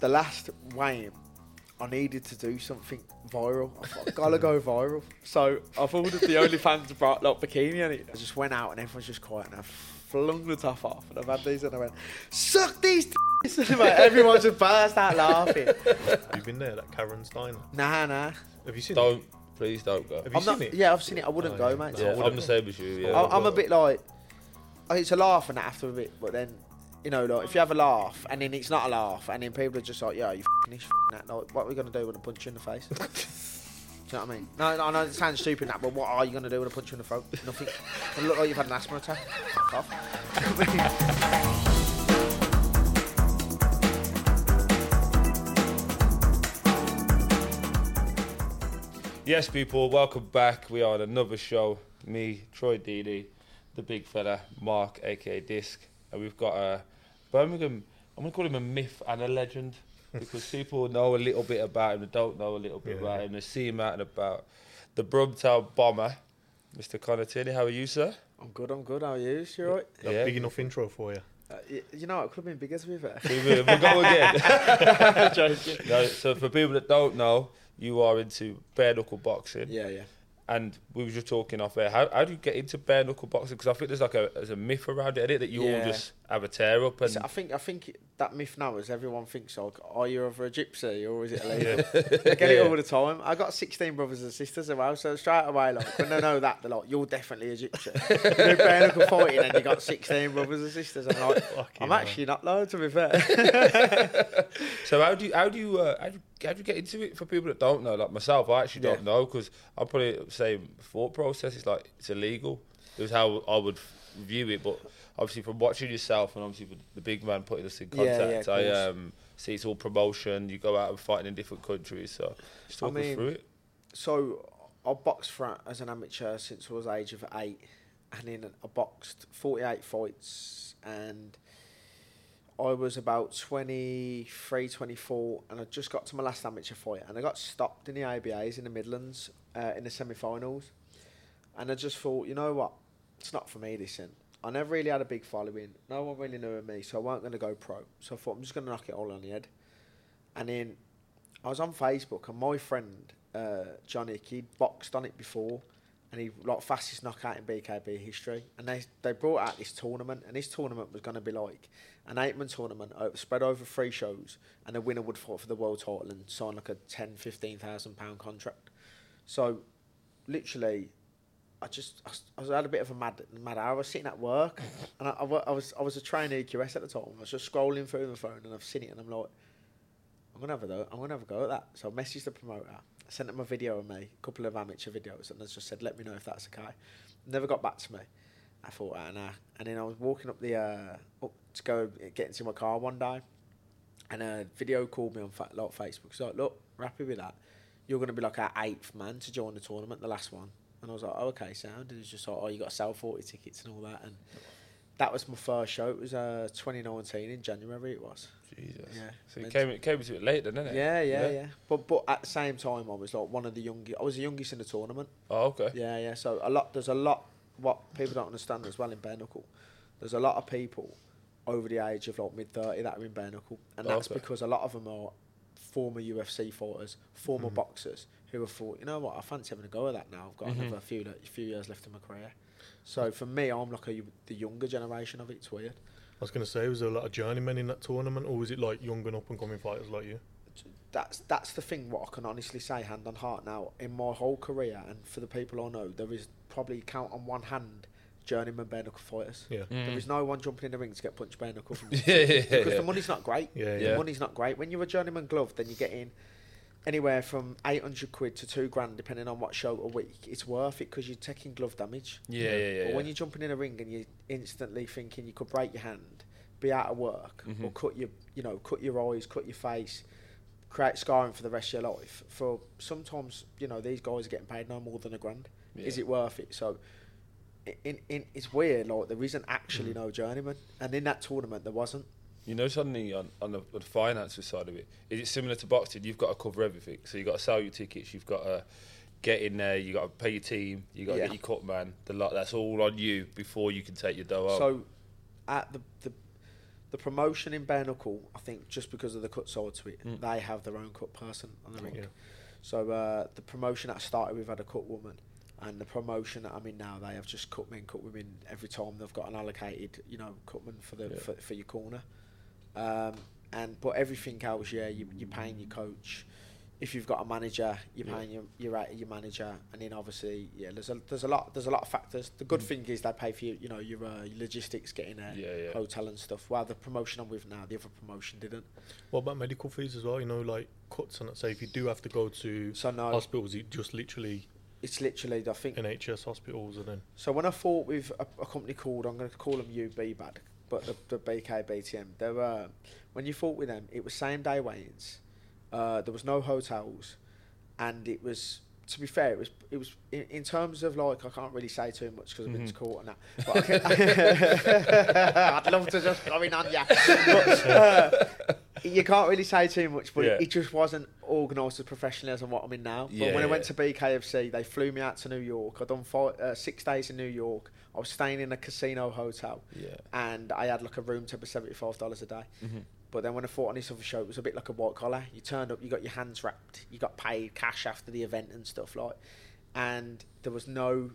the last weigh I needed to do something viral. I thought, I've gotta go viral. So I've ordered the OnlyFans bra like bikini and it. I just went out and everyone's just quiet and I flung the top off and I've had these and I went, suck these t-s. And like, everyone just burst out laughing. You've been there, that Karen Steiner. Nah, nah. Have you seen Don't, please don't go. Have you I'm seen not, it? yeah, I've seen it. I wouldn't Oh, go, yeah. mate. No, Yeah, I I'm wouldn't. the same as you. Yeah, I, I'm a bit like, it's a laugh and that after a bit, but then, you know, like if you have a laugh and then it's not a laugh and then people are just like, yeah, you f***ing this, f***ing that. Like, what are we gonna do when I punch you in the face? do you know what I mean? No, no, I know it sounds stupid, that, but what are you gonna do when I punch you in the throat? Nothing. Look like you've had an asthma attack. Fuck off. Yes, people, welcome back. We are on another show. Me, Troy Deeney, the big fella, Mark, aka Disk, and we've got a Birmingham. I'm gonna call him a myth and a legend because people know a little bit about him, they don't know a little bit Yeah. about him. They see him out and about. The Brumtown bomber, Mr. Connor Tierney. How are you, sir? I'm good, I'm good. How are you? You alright? That Yeah. big enough intro for you. Uh, y- you know, it could have been bigger to be fair. We will go again. No, so for people that don't know, you are into bare knuckle boxing. Yeah, yeah. And we were just talking off air. How, how do you get into bare knuckle boxing? Because I think there's like a there's a myth around it, innit, that you all just have a tear up and I think I think that myth now is everyone thinks like, are you ever a gypsy or is it illegal? I get it all the time. I got 16 brothers and sisters as well, so straight away like when they know that they're like, you're definitely a gypsy. you do bare knuckle fighting and you got 16 brothers and sisters. I'm like, I'm hell. actually not loads to be fair. So how do you how do you uh, how do you, how do you get into it for people that don't know? Like myself, I actually don't Yeah. know because I'm probably the same thought process. It's like it's illegal. It was how I would view it, but obviously from watching yourself and obviously with the big man putting us in Yeah, yeah, contact, I um, see it's all promotion. You go out and fighting in different countries. So just I talk mean, us through it. so I boxed for as an amateur since I was age of eight, and then I boxed 48 fights, and I was about 23, 24, and I just got to my last amateur fight, and I got stopped in the ABAs in the Midlands uh, in the semi-finals, and I just thought, you know what, it's not for me. This and I never really had a big following. No one really knew of me, so I weren't going to go pro. So I thought I'm just going to knock it all on the head, and then I was on Facebook, and my friend uh, Johnny, he'd boxed on it before, and he like fastest knockout in BKB history. And they they brought out this tournament, and this tournament was going to be like an eight man tournament spread over three shows, and the winner would fight for the world title and sign like a 10, 15,000 pound contract. So, literally. I just I, I had a bit of a mad mad hour. I was sitting at work, and I, I, I was I was a trainee QS at the time. I was just scrolling through my phone, and I've seen it, and I'm like, I'm gonna have a go. I'm gonna have a go at that. So I messaged the promoter. I sent him a video of me, a couple of amateur videos, and I just said, "Let me know if that's okay." Never got back to me. I thought, ah, nah. And then I was walking up the uh, up to go get into my car one day, and a video called me on fa- like Facebook. So like, look, we're happy with that. You're gonna be like our eighth man to join the tournament, the last one. And I was like, oh, okay, sound. And it was just like, oh, you got to sell 40 tickets and all that. And that was my first show. It was uh, 2019 in January. It was. Jesus. Yeah. So Meant- came came to it late, then, didn't it? Yeah, yeah, yeah, But but at the same time, I was like one of the youngest. I was the youngest in the tournament. Oh, okay. Yeah, yeah. So a lot. There's a lot. What people don't understand as well in bare knuckle. There's a lot of people over the age of like mid thirty that are in bare knuckle, and that's Okay. because a lot of them are former UFC fighters, former boxers who have thought, you know what, I fancy having a go at that now. I've got Mhm. another few a few years left in my career. So for me, I'm like a, the younger generation of it. It's weird. I was going to say, was there a lot of journeymen in that tournament, or was it like young and up and coming fighters like you? that's that's the thing what I can honestly say hand on heart now in my whole career and for the people I know there is probably count on one hand journeyman bare knuckle fighters Yeah. there is no one jumping in the ring to get punched bare knuckle from Yeah, yeah, yeah, because yeah. the money's not great Yeah, the yeah. money's not great when you're a journeyman glove then you're getting anywhere from 800 quid to 2 grand depending on what show a week it's worth it because you're taking glove damage Yeah, yeah, yeah. but when you're jumping in a ring and you're instantly thinking you could break your hand, be out of work, or Mhm. cut your, you know, cut your eyes, cut your face, create scarring for the rest of your life. For sometimes, you know, these guys are getting paid no more than a grand. Is it worth it? So, in, in it's weird. Like there isn't actually no journeyman, and in that tournament there wasn't. You know something on, on the, the finances side of it. Is it similar to boxing? You've got to cover everything. So you've got to sell your tickets. You've got to get in there. you've got to pay your team. You got to Yeah. get your cut man. The lot. That's all on you before you can take your dough out. So, at the the The promotion in bare knuckle, I think, just because of the cut side to it, Mm. they have their own cut person on the ring. Yeah. So uh, the promotion that I started with had a cut woman, and the promotion that I'm in now, they have just cut men, cut women every time they've got an allocated, you know, cutman for the Yeah. for, for your corner. Um, and but everything else, yeah, you, you're paying your coach. If you've got a manager, you're Yeah. paying your your ra- your manager, and then obviously, yeah, there's a there's a lot there's a lot of factors. The good Mm. thing is they pay for you, you know, your, uh, your logistics, getting there, Yeah, yeah. hotel and stuff. While the promotion I'm with now, the other promotion didn't. What about medical fees as well? You know, like cuts and that. Say if you do have to go to So no, hospitals, it just literally it's literally I think NHS hospitals and then So when I fought with a, a company called, I'm going to call them UB bad, but the, the BK BTM, they were, when you fought with them, it was same day weigh-ins. Uh, there was no hotels, and it was. To be fair, it was it was in, in terms of like I can't really say too much because I've been to court and that. But I I'd love to just go in on ya. But, uh, you can't really say too much, but Yeah. it, it just wasn't organised as professionally as I'm what I'm in now. Yeah, but when I went to BKFC, they flew me out to New York. I'd done five, uh, six days in New York. I was staying in a casino hotel, Yeah. and I had like a room temp of seventy five dollars a day. Mm-hmm. But then when I fought on this other show, it was a bit like a white collar. You turned up, you got your hands wrapped, you got paid cash after the event and stuff like. And there was no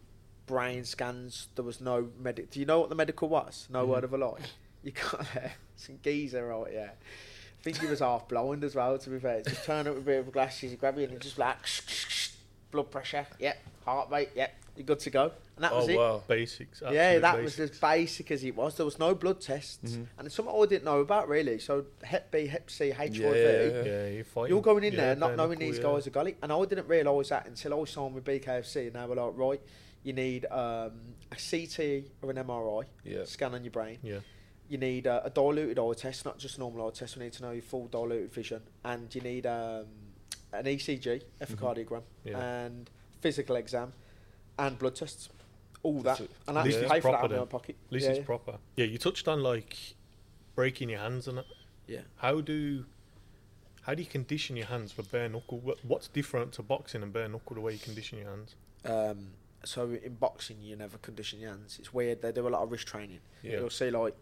brain scans. There was no medic. Do you know what the medical was? No Mhm. word of a lie. You got there, some geezer right, yeah. I think he was half blind as well. To be fair, just turn up with a bit of glasses, you grab you and just like blood pressure, yep, heart rate, yep, you're good to go, and that Oh was it. wow. basics. Yeah, absolute that was as basic as it was. There was no blood tests, Mhm. and it's something I didn't know about really. So Hep B, Hep C, HIV. Yeah, yeah, yeah. Yeah, you're fighting. You're going in yeah, there not knowing knuckle, these yeah. guys have got it, and I didn't realise that until I was signed with BKFC, and they were like, right, you need um, a CT or an MRI Yeah. scan on your brain. Yeah, You need uh, a diluted eye test, not just a normal eye test. We need to know your full diluted vision, and you need um, an ECG, echocardiogram, Yeah. and physical exam, and blood tests. All that, That's it. and I This had to is pay for that out of my own pocket. at least yeah, it's yeah. proper. Yeah, you touched on like breaking your hands and that. Yeah. How do how do you condition your hands for bare knuckle? What's different to boxing and bare knuckle the way you condition your hands? Um, so in boxing, you never condition your hands. It's weird. They do a lot of wrist training. Yeah. You'll see like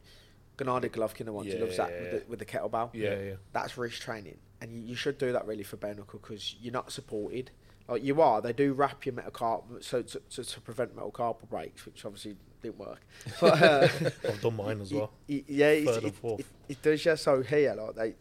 Gennady Golovkin, the one Yeah, he loves yeah, that yeah. with the, with the kettlebell. Yeah. yeah. That's wrist training, and you, you should do that really for bare knuckle because you're not supported. Like you are, they do wrap your metacarpal so to, to, to prevent metacarpal breaks, which obviously didn't work. But uh, I've done mine as well. y- yeah, it's, Third and it, it, it does. Yeah, so here, like they,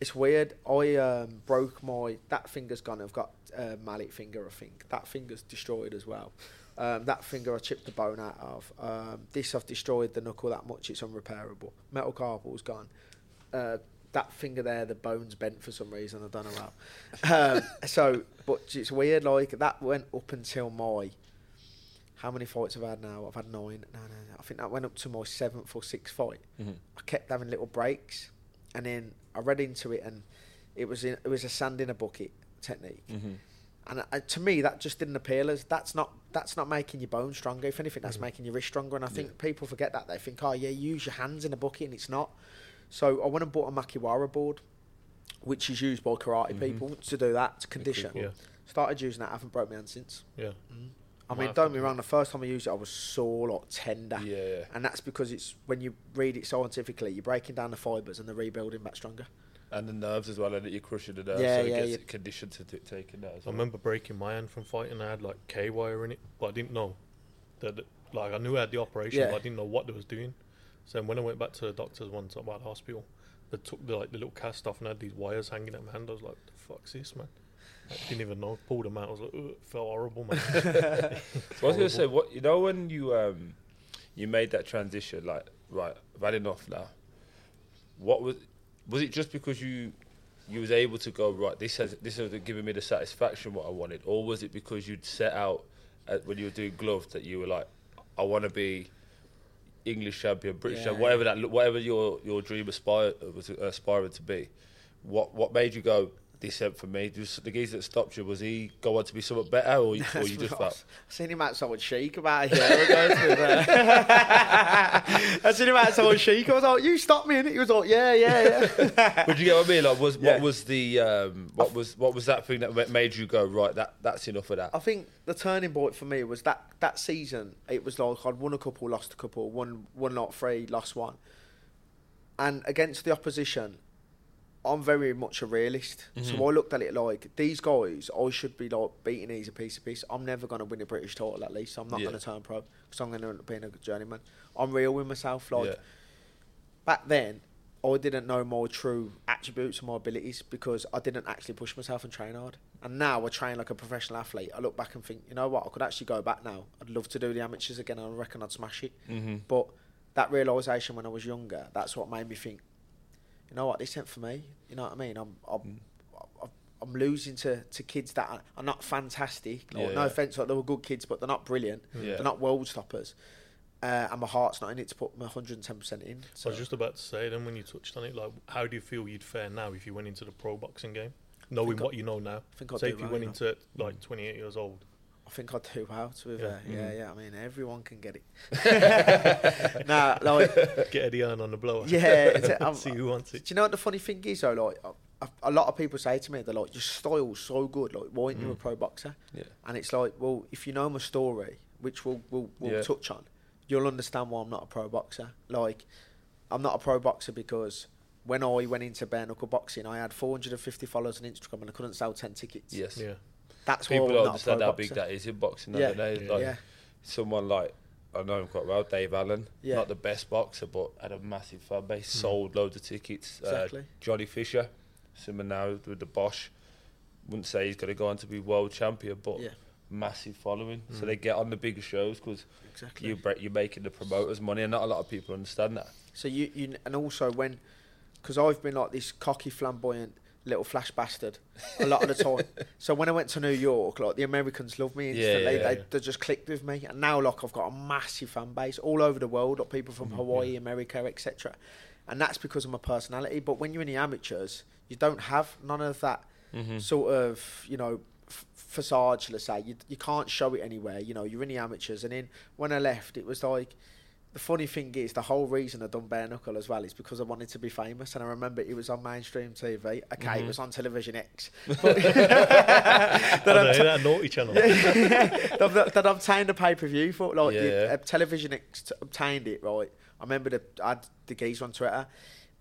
it's weird. I um, broke my that finger's gone. I've got uh, mallet finger. I think that finger's destroyed as well. Um, that finger I chipped the bone out of. Um, this I've destroyed the knuckle that much it's unrepairable. Metacarpal's gone. Uh, that finger there, the bone's bent for some reason. I don't know how. um, so, but it's weird. Like that went up until my. How many fights have I had now? I've had nine. No, no, no. I think that went up to my seventh or sixth fight. Mhm. I kept having little breaks, and then I read into it, and it was in, it was a sand in a bucket technique, Mhm. and uh, to me that just didn't appeal as that's not that's not making your bones stronger. If anything, that's Mhm. making your wrist stronger. And I think Yeah. people forget that they think, oh yeah, use your hands in a bucket, and it's not. So I went and bought a Makiwara board, which is used by karate Mhm. people to do that to condition. Yeah, Started using that, I haven't broke my hand since. yeah. I mean, have don't to get me do wrong. The first time I used it, I was sore, like tender. Yeah. yeah. And that's because it's when you read it scientifically, you're breaking down the fibres and they're rebuilding back stronger. And the nerves as well, and that you're crushing the nerves, Yeah, so yeah, it gets yeah. conditioned to t- taking that as I well. remember breaking my hand from fighting. I had like K wire in it, but I didn't know that. Like I knew I had the operation, Yeah. but I didn't know what they was doing. So when I went back to the doctors once at the hospital, they took the like the little cast off and had these wires hanging at my hand. I was like, "The fuck's this, man?" I didn't even know. Pulled them out. I was like, it felt horrible, man. So I was gonna say, what you know when you um you made that transition, like right, I've had enough now. What was was it just because you you was able to go right? This has this has given me the satisfaction what I wanted, or was it because you'd set out at, when you were doing gloves that you were like, I want to be English champion, British Yeah, champion, whatever that whatever your your dream aspire uh, was aspiring to be. What what made you go? Ain't for me. The geezer that stopped you was he go on to be somewhat better, or you, or you just felt I seen him outside Chic about a year ago. I seen him outside Chic. I was like, "You stopped me!" And he was like, "Yeah, yeah, yeah." Would you get what I mean? Like, was Yeah. what was the um, what was what was that thing that made you go right? That that's enough of that. I think the turning point for me was that that season. It was like I'd won a couple, lost a couple, won one, not three, lost one. and against the opposition, I'm very much a realist. Mhm. So I looked at it like these guys, I should be like beating these a piece of piece. I'm never going to win a British title at least. I'm not Yeah. going to turn pro because I'm going to end up being a journeyman. I'm real with myself. Like yeah. back then, I didn't know my true attributes and my abilities because I didn't actually push myself and train hard. And now I train like a professional athlete. I look back and think, you know what, I could actually go back now. I'd love to do the amateurs again. and I reckon I'd smash it. Mm-hmm. But that realization when I was younger, that's what made me think, you know what, this ain't for me. You know what I mean? I'm I'm, Mm. I'm, I'm losing to, to kids that are, are not fantastic. Like, Yeah, no yeah. offense, like they were good kids, but they're not brilliant. Yeah. They're not world stoppers. Uh, and my heart's not in it to put my 110% in. So. I was just about to say then when you touched on it, like how do you feel you'd fare now if you went into the pro boxing game, knowing think I- what you know now? I think I'd Say if you well, went you know. into it like 28 years old. I think I'd do well. To be Yeah. fair, yeah, Mhm. yeah. I mean, everyone can get it. nah, like Get Eddie Hearn on the blower. Yeah, it's a- I'm- see who wants it. Do you know what the funny thing is though? Like, a, a lot of people say to me, they're like, "Your style's so good. Like, why aren't you a Mm. pro boxer?" Yeah. And it's like, well, if you know my story, which we'll we'll, we'll Yeah. touch on, you'll understand why I'm not a pro boxer. Like, I'm not a pro boxer because when I went into bare knuckle boxing, I had 450 followers on Instagram and I couldn't sell 10 tickets. Yes. Yeah. That's People don't not understand how big that is in boxing Yeah. nowadays. Yeah. Like yeah, someone like I know him quite well, Dave Allen. Yeah. Not the best boxer, but had a massive fan base. Mm. Sold loads of tickets. exactly. Uh, Johnny Fisher, someone now with the Bosch. Wouldn't say he's going to go on to be world champion, but yeah, massive following. So Mm. they get on the bigger shows because exactly. you bre- you're making the promoters money, and not a lot of people understand that. So you, you and also when, because I've been like this cocky, flamboyant little flash bastard a lot of the time. so when I went to New York, like the Americans love me instantly. yeah, they, yeah. they just clicked with me, and now like I've got a massive fan base all over the world, like people from Mhm, Hawaii. America, etc. And that's because of my personality. But when you're in the amateurs, you don't have none of that Mm-hmm. sort of you know f- facade let's say you, you can't show it anywhere you know you're in the amateurs and then when i left it was like the funny thing is the whole reason i done bare knuckle as well is because i wanted to be famous and i remember it was on mainstream tv okay Mhm. it was on television x but that, that, I'm that naughty channel. that, that obtained a pay-per-view for like the, Yeah. uh, television X obtained it right i remember the I had the geezer on twitter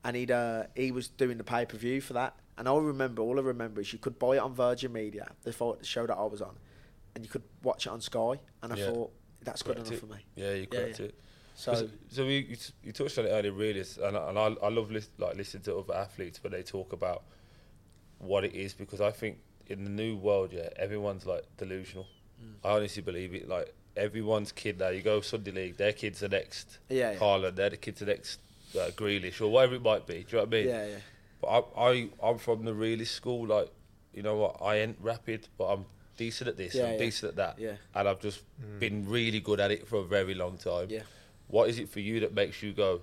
and he'd uh, he was doing the pay-per-view for that and I remember all I remember is you could buy it on Virgin Media the, the show that I was on and you could watch it on Sky and I Yeah. thought that's good enough it. for me Yeah, you Yeah, yeah. it. So So, so we, you, t- you touched on it earlier, really, and, I- and I, I love lis- like listening to other athletes when they talk about what it is because I think in the new world, yeah, everyone's like delusional. Mm. I honestly believe it. Like everyone's kid now, you go Sunday league, their kid's the next yeah yeah. Haaland, they're the kid's the next uh, Grealish or whatever it might be. Do you know what I mean? yeah yeah But I, I, I'm from the realist school. Like, you know what? I ain't rapid, but I'm decent at this. Yeah, I'm yeah. decent at that, yeah and I've just Mm. been really good at it for a very long time. yeah What is it for you that makes you go?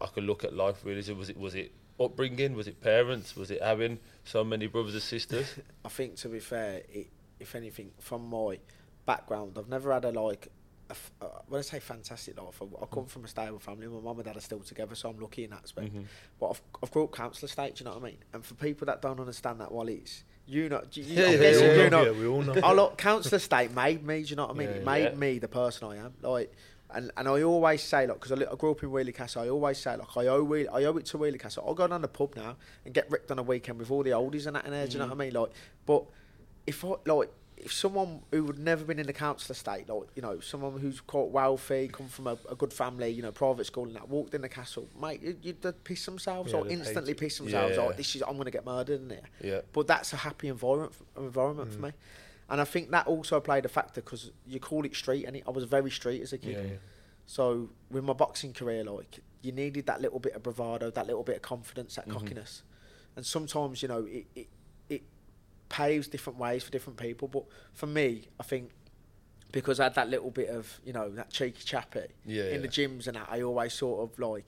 I can look at life really. Was it was it upbringing? Was it parents? Was it having so many brothers and sisters? I think to be fair, it, if anything, from my background, I've never had a like. A f- uh, when I say fantastic life, I, I come from a stable family. My mum and dad are still together, so I'm lucky in that aspect. Mhm. But I've, I've grew up council estate. Do you know what I mean? And for people that don't understand that, what it is, you know, you, Yeah, yeah, yeah, you know, yeah, we all know. I look, council estate made me. Do you know what I mean? It made me the person I am. Like, and, and I always say, like, because I, I grew up in Weoley Castle, I always say, like, I owe Weoley, I owe it to Weoley Castle. I'll go down the pub now and get ripped on a weekend with all the oldies and that in there. Do you know Mhm. what I mean? Like, but if I like. If someone who would never been in the council estate, like you know, someone who's quite wealthy, come from a, a good family, you know, private school and that, walked in the castle, mate, you'd, you'd piss themselves Yeah, or instantly piss themselves. Yeah. Like this is, I'm going to get murdered in here. Yeah. But that's a happy environment environment for Mm. me, and I think that also played a factor because you call it street, and I was very street as a kid. Yeah, yeah. So with my boxing career, like you needed that little bit of bravado, that little bit of confidence, that Mhm. cockiness, and sometimes you know it, it it paves different ways for different people. But for me, I think because I had that little bit of you know that cheeky chappy Yeah. in the gyms and that, I always sort of like.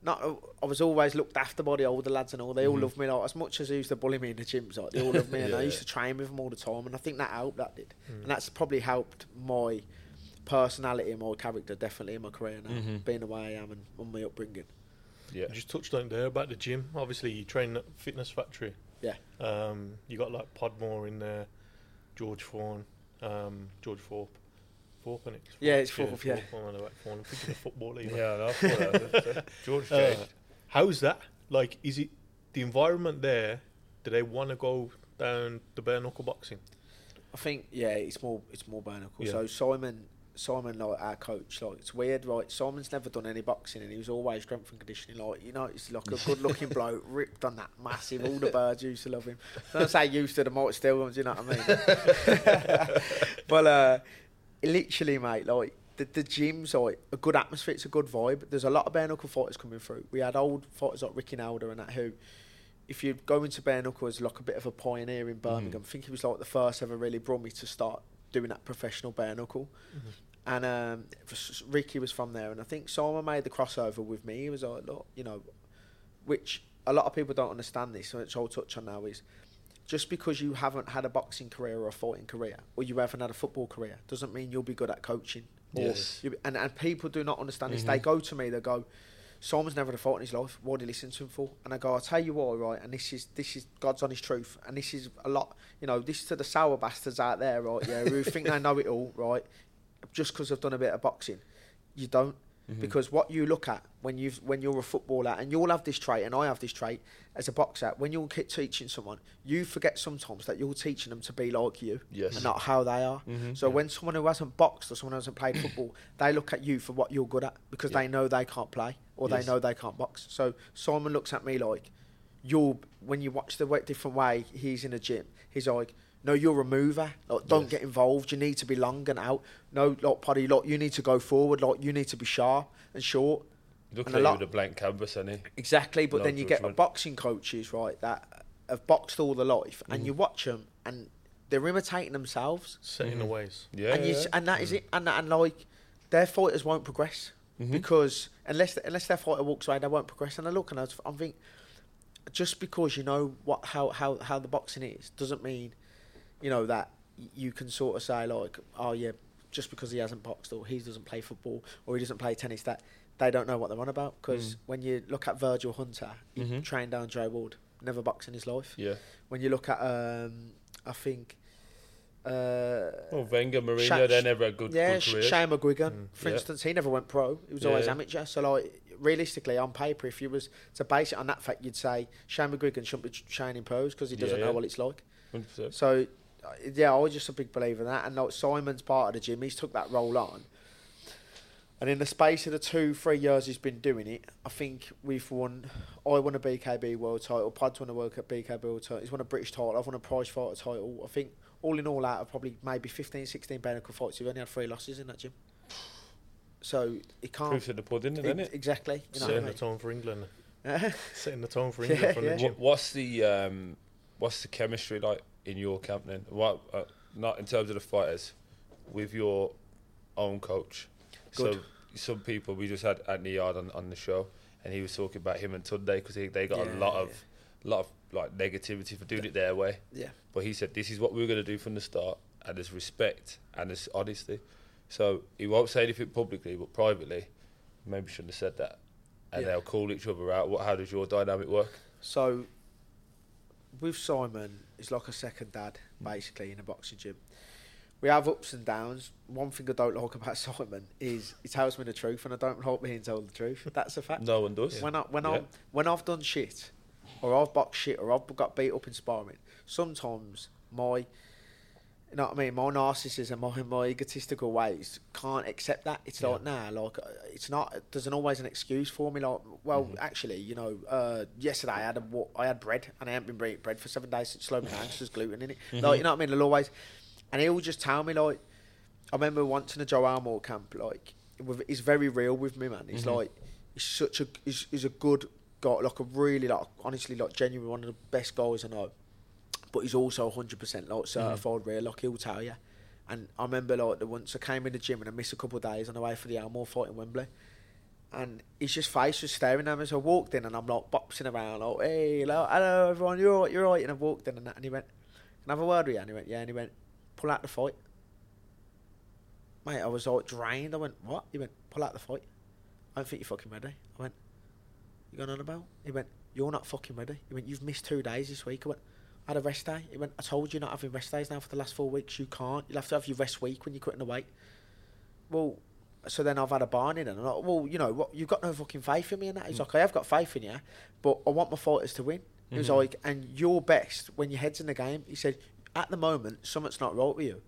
Not, I was always looked after by the older lads and all. They all Mhm. loved me like as much as they used to bully me in the gyms. Like they all loved me, and I used yeah. to train with them all the time. And I think that helped. That did, Mm. and that's probably helped my personality and my character definitely in my career now, Mhm. being the way I am and, and my upbringing. yeah. You just touched on there about the gym. Obviously, you train at Fitness Factory. Yeah. Um, you got like Podmore in there, George Fawn, um, George Thorpe. Thorpe, innit? Yeah, it's Thorpe, yeah. Thorpe, I'm on the right Fawn. I'm thinking of footballer. You know. Yeah, no, I thought George Uh, How's that? Like, is it the environment there? Do they want to go down the bare knuckle boxing? I think yeah, it's more it's more bare knuckle. Yeah. So Simon Simon like our coach, like it's weird, right? Simon's never done any boxing and he was always strength and conditioning, like you know, he's like a good looking bloke, ripped on that massive, all the birds used to love him. Don't say used to the might still ones, you know what I mean? but uh literally mate, like the, the gym's like a good atmosphere, it's a good vibe. There's a lot of bare knuckle fighters coming through. We had old fighters like Ricky Nalder and that who if you go into bare knuckle as like a bit of a pioneer in Birmingham, I think he was like the first ever really brought me to start doing that professional bare knuckle. And um, Ricky was from there, and I think Simon made the crossover with me. He was like, look, you know, which a lot of people don't understand this, which I'll touch on now is just because you haven't had a boxing career or a fighting career, or you haven't had a football career, doesn't mean you'll be good at coaching. Or Yes. you, and, and people do not understand this. They mm-hmm. go to me, they go, Simon's never had a fight in his life. What do you listen to him for? And I go, I'll tell you what, right? And this is this is God's honest truth. And this is a lot, you know, this is to the sour bastards out there, right? Yeah, who think they know it all, right? Just because I've done a bit of boxing, you don't. Because what you look at when you when you're a footballer, and you'll have this trait, and I have this trait as a boxer. When you're teaching someone, you forget sometimes that you're teaching them to be like you, Yes. and not how they are. Mhm. So when someone who hasn't boxed or someone who hasn't played football, they look at you for what you're good at because Yeah. they know they can't play or Yes. they know they can't box. So Simon looks at me like, you're when you watch the different way he's in a gym, he's like, no, you're a mover. Like, don't Yes. get involved. You need to be long and out. No, like Paddy, like you need to go forward. Like you need to be sharp and short. Look And at a you lot- with a blank canvas, any. Exactly, but No then you get judgment. boxing coaches, right, that have boxed all the life, and Mhm. you watch them, and they're imitating themselves, Set in the ways. Yeah. and you, yeah. s- and that is it, and and like their fighters won't progress Mhm. because unless unless their fighter walks away, they won't progress. And I look and I, was- I think just because you know what how how how the boxing is doesn't mean you know that you can sort of say like, oh yeah, just because he hasn't boxed or he doesn't play football or he doesn't play tennis that they don't know what they're on about because Mm. when you look at Virgil Hunter, he Mhm. trained Andre Ward, never boxed in his life. Yeah. When you look at um, I think. Uh, Well, Wenger, Mourinho, Sha- they never had good, yeah, good careers. Shane McGuigan, Mm, for yeah. instance, he never went pro. He was Yeah, always amateur. So, like, realistically, on paper, if you was to base it on that fact, you'd say Shane McGuigan shouldn't be training pros because he doesn't know yeah. what it's like. 100%. So, yeah, I was just a big believer in that. And like Simon's part of the gym, he's took that role on. And in the space of the two, three years he's been doing it, I think we've won. I won a BKB world title. Pod's won a World Cup BKB world title. He's won a British title. I've won a prize fighter title. I think all in all, out of probably maybe 15, 16 bare knuckle fights, we've only had three losses in that gym. So it can't. Proof of the pudding, Ex- isn't it? exactly. You know Setting what the tone for England. I mean? Setting the tone for Yeah, England from yeah. the gym. What's the um, what's the chemistry like in your camp then? What uh, not in terms of the fighters, with your own coach. Good. So some people we just had Anthony Yarde on, on the show, and he was talking about him and Tunde because they got a Yeah, lot of lot of like negativity for doing it their way. yeah. But he said this is what we're going to do from the start, and there's respect and there's honesty. So he won't say anything publicly, but privately, maybe shouldn't have said that. And Yeah. they'll call each other out. What? How does your dynamic work? So, with Simon, he's like a second dad, hmm. basically, in a boxing gym. We have ups and downs. One thing I don't like about Simon is he tells me the truth, and I don't like being told the truth. That's a fact. No one does. When I when Yeah. I when I've done shit, or I've boxed shit, or I've got beat up in sparring, sometimes my you know what I mean, my narcissism, my my egotistical ways can't accept that. It's like nah, like uh, it's not. There's an always an excuse for me. Like, well, Mm-hmm. actually, you know, uh, yesterday I had a I had bread and I haven't been eating bread for seven days. It slowed me down there's gluten in it. Mm-hmm. Like, you know what I mean? They'll always, and he'll just tell me like, I remember once in a Joe Armour camp, like, with, he's very real with me, man. He's Mhm. like, he's such a, he's, he's a good guy, like a really, like, honestly, like, genuine, one of the best guys I know. But he's also 100% like mm. certified real, like, he'll tell you. And I remember, like, the once I came in the gym and I missed a couple of days on the way for the Armour fight in Wembley. And his just face was staring at me as I walked in, and I'm like boxing around, like, hey, hello, hello everyone, you're right, you're right. And I walked in, and, that, and he went, Can I have a word with you? And he went, Yeah. And he went, Pull out the fight. Mate, I was like drained. I went, What? He went, Pull out the fight. I don't think you're fucking ready. I went, You going on about? He went, You're not fucking ready. He went, You've missed two days this week. I went, had a rest day. He went, I told you not having rest days now for the last four weeks. You can't. You'll have to have your rest week when you're cutting the weight. Well, So then I've had a barn in, and I'm like, well, you know what? You've got no fucking faith in me, and that. Mm. He's like, I have got faith in you, but I want my fighters to win. He was Mhm. like, and you're best when your head's in the game. He said, at the moment, something's not right with you.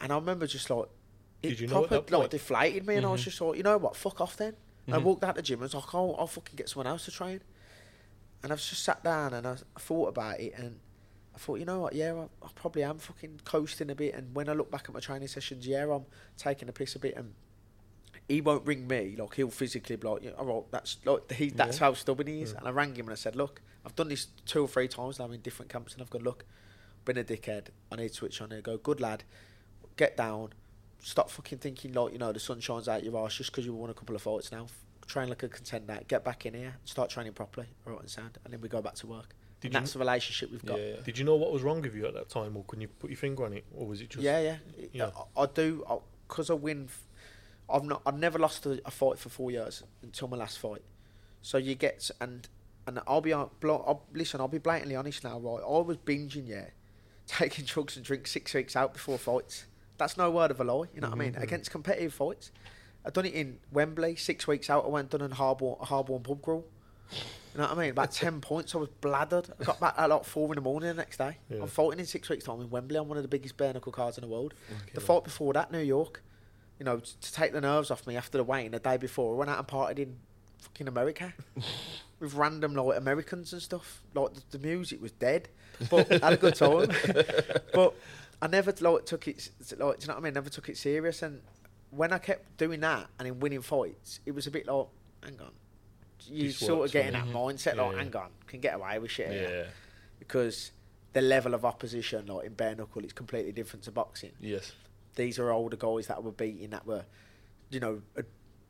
And I remember just like, it Did you proper like point? deflated me, and I was Mhm. just like, you know what? Fuck off then. And I walked out the gym and I was like, oh, I'll fucking get someone else to train. And I've just sat down and I, I thought about it and I thought, you know what, yeah, I, I probably am fucking coasting a bit. And when I look back at my training sessions, yeah, I'm taking a piss a bit. And he won't ring me, like he'll physically be like, yeah, all right, that's like he, that's Yeah. how stubborn he is. Mm. And I rang him and I said, look, I've done this two or three times now in different camps, and I've gone, look, been a dickhead. I need to switch on here. Go, good lad, get down. Stop fucking thinking like you know the sun shines out your arse just because you won a couple of fights now. Train like a contender. Get back in here. Start training properly. All right, and sound, and then we go back to work. Did and you- that's the relationship we've got. Yeah. Did you know what was wrong with you at that time, or can you put your finger on it, or was it just? Yeah, yeah. I, I do because I, win. f- I've not. I've never lost a, a fight for four years until my last fight. So you get and and I'll be blo- I'll, listen, I'll be blatantly honest now. Right, I was binging, yeah, taking drugs and drinks six weeks out before fights. That's no word of a lie. You know what I mean? Mhm. Against competitive fights, I've done it in Wembley six weeks out. I went done in Harborne Harborne pub crawl. You know what I mean? About ten points. I was bladdered. I got back at like four in the morning the next day. Yeah. I'm fighting in six weeks' time in Wembley. I'm one of the biggest bare knuckle cards in the world. The fight before that, New York, you know, to take the nerves off me after the weigh-in the day before, I went out and partied in fucking America with random like Americans and stuff. Like the, the music was dead, but I had a good time. but I never like took it like, do you know what I mean? Never took it serious. And when I kept doing that and in winning fights, it was a bit like, hang on, you This sort of get in that mindset like, Yeah. hang on, can get away with shit. here." Yeah. because the level of opposition, like in bare knuckle, is completely different to boxing Yes. these are older guys that were beating that were, you know,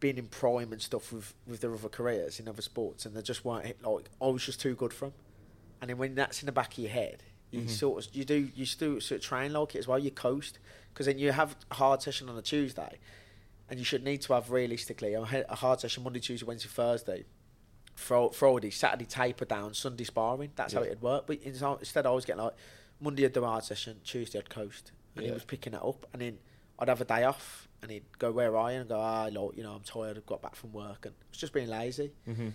been in prime and stuff with with their other careers in other sports, and they just weren't hit, like I was just too good for them. And then when that's in the back of your head, you Mhm. sort of you do you still sort of train like it as well. You coast because then you have a hard session on a Tuesday, and you should need to have realistically a hard session Monday, Tuesday, Wednesday, Thursday. Fro- Friday, Saturday taper down, Sunday sparring. That's how it'd work. But instead, I was getting like Monday I'd do a hard session, Tuesday I'd coast, and he was picking that up. And then I'd have a day off, and he'd go, "Where I you?" And go, "Ah, like, you know, I'm tired. I've got back from work," and it's just being lazy. Mm-hmm.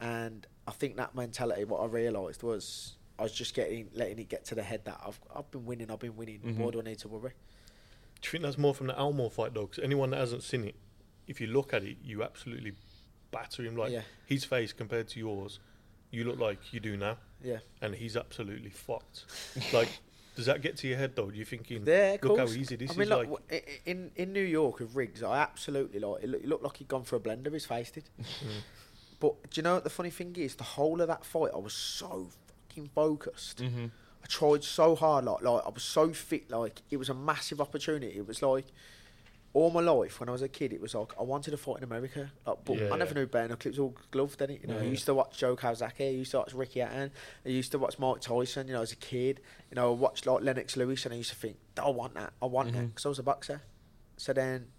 And I think that mentality, what I realised was, I was just getting letting it get to the head that I've I've been winning, I've been winning. Mhm. Why do I need to worry? Do you think that's more from the Almore fight, though? 'Cause anyone that hasn't seen it, if you look at it, you absolutely batter him. Like yeah, his face compared to yours, you look like you do now, yeah, and he's absolutely fucked. like, does that get to your head though? Do you thinking, yeah. Look how easy this I mean, is? look, like, w- i- i- in in New York with Riggs, I absolutely like. It, look, it looked like he'd gone for a blender. His face did. Mm. But do you know what the funny thing is? The whole of that fight, I was so fucking focused. Mm-hmm. I tried so hard, like like I was so fit, like it was a massive opportunity. It was like all my life when I was a kid, it was like I wanted to fight in America. Like, but Yeah. I never knew bare knuckle. It was all gloved, didn't it? You know, I Yeah. used to watch Joe Calzaghe. I used to watch Ricky Hatton. I used to watch Mike Tyson. You know, as a kid, you know, I watched like Lennox Lewis, and I used to think, I want that. I want that Mhm. because I was a boxer. So then,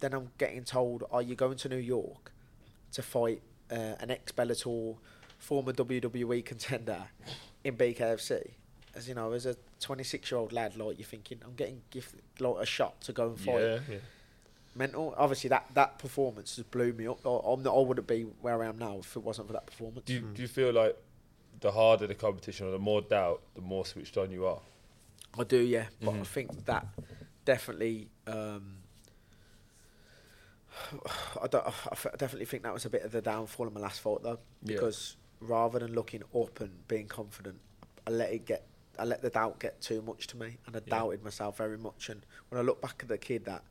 then I'm getting told, "Are you going to New York to fight uh, an ex Bellator, former WWE contender in BKFC?" As you know, as a 26 year old lad, like you're thinking, I'm getting gifted like a shot to go and fight Yeah. Yeah. mental. Obviously, that, that performance just blew me up. I, I'm not, I wouldn't be where I am now if it wasn't for that performance. Do you, Mm. do you feel like the harder the competition or the more doubt, the more switched on you are? I do, yeah. But I Mhm. think that definitely. Um, I, don't, I f- I definitely think that was a bit of the downfall of my last fight though, Yeah. because rather than looking up and being confident, I let it get, I let the doubt get too much to me, and I Yeah. doubted myself very much. And when I look back at the kid that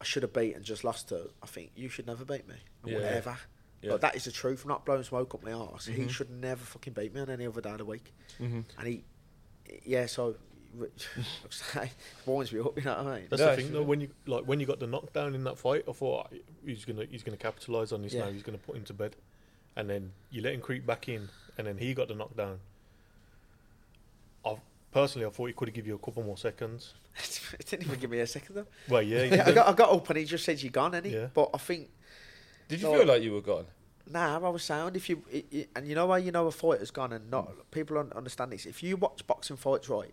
I should have beat and just lost to, I think you should never beat me, Yeah. whatever. Yeah. Like, that is the truth. I'm not blowing smoke up my arse. He Mhm. should never fucking beat me on any other day of the week. Mm-hmm. And he, yeah, so it warms me up. You know what I mean? That's No, the thing though. When you like when you got the knockdown in that fight, I thought "Ah, he's gonna he's gonna capitalize on this Yeah. now. He's gonna put him to bed, and then you let him creep back in, and then he got the knockdown. I personally, I thought he could have give you a couple more seconds. it didn't even give me a second though. Well, yeah, Yeah, I got I got up and he just said you're gone, any. Yeah. But I think Did you No. feel like you were gone? nah, I was sound. If you it, it, and you know why you know a fighter's gone and not Mm. people don't understand this. If you watch boxing fights right,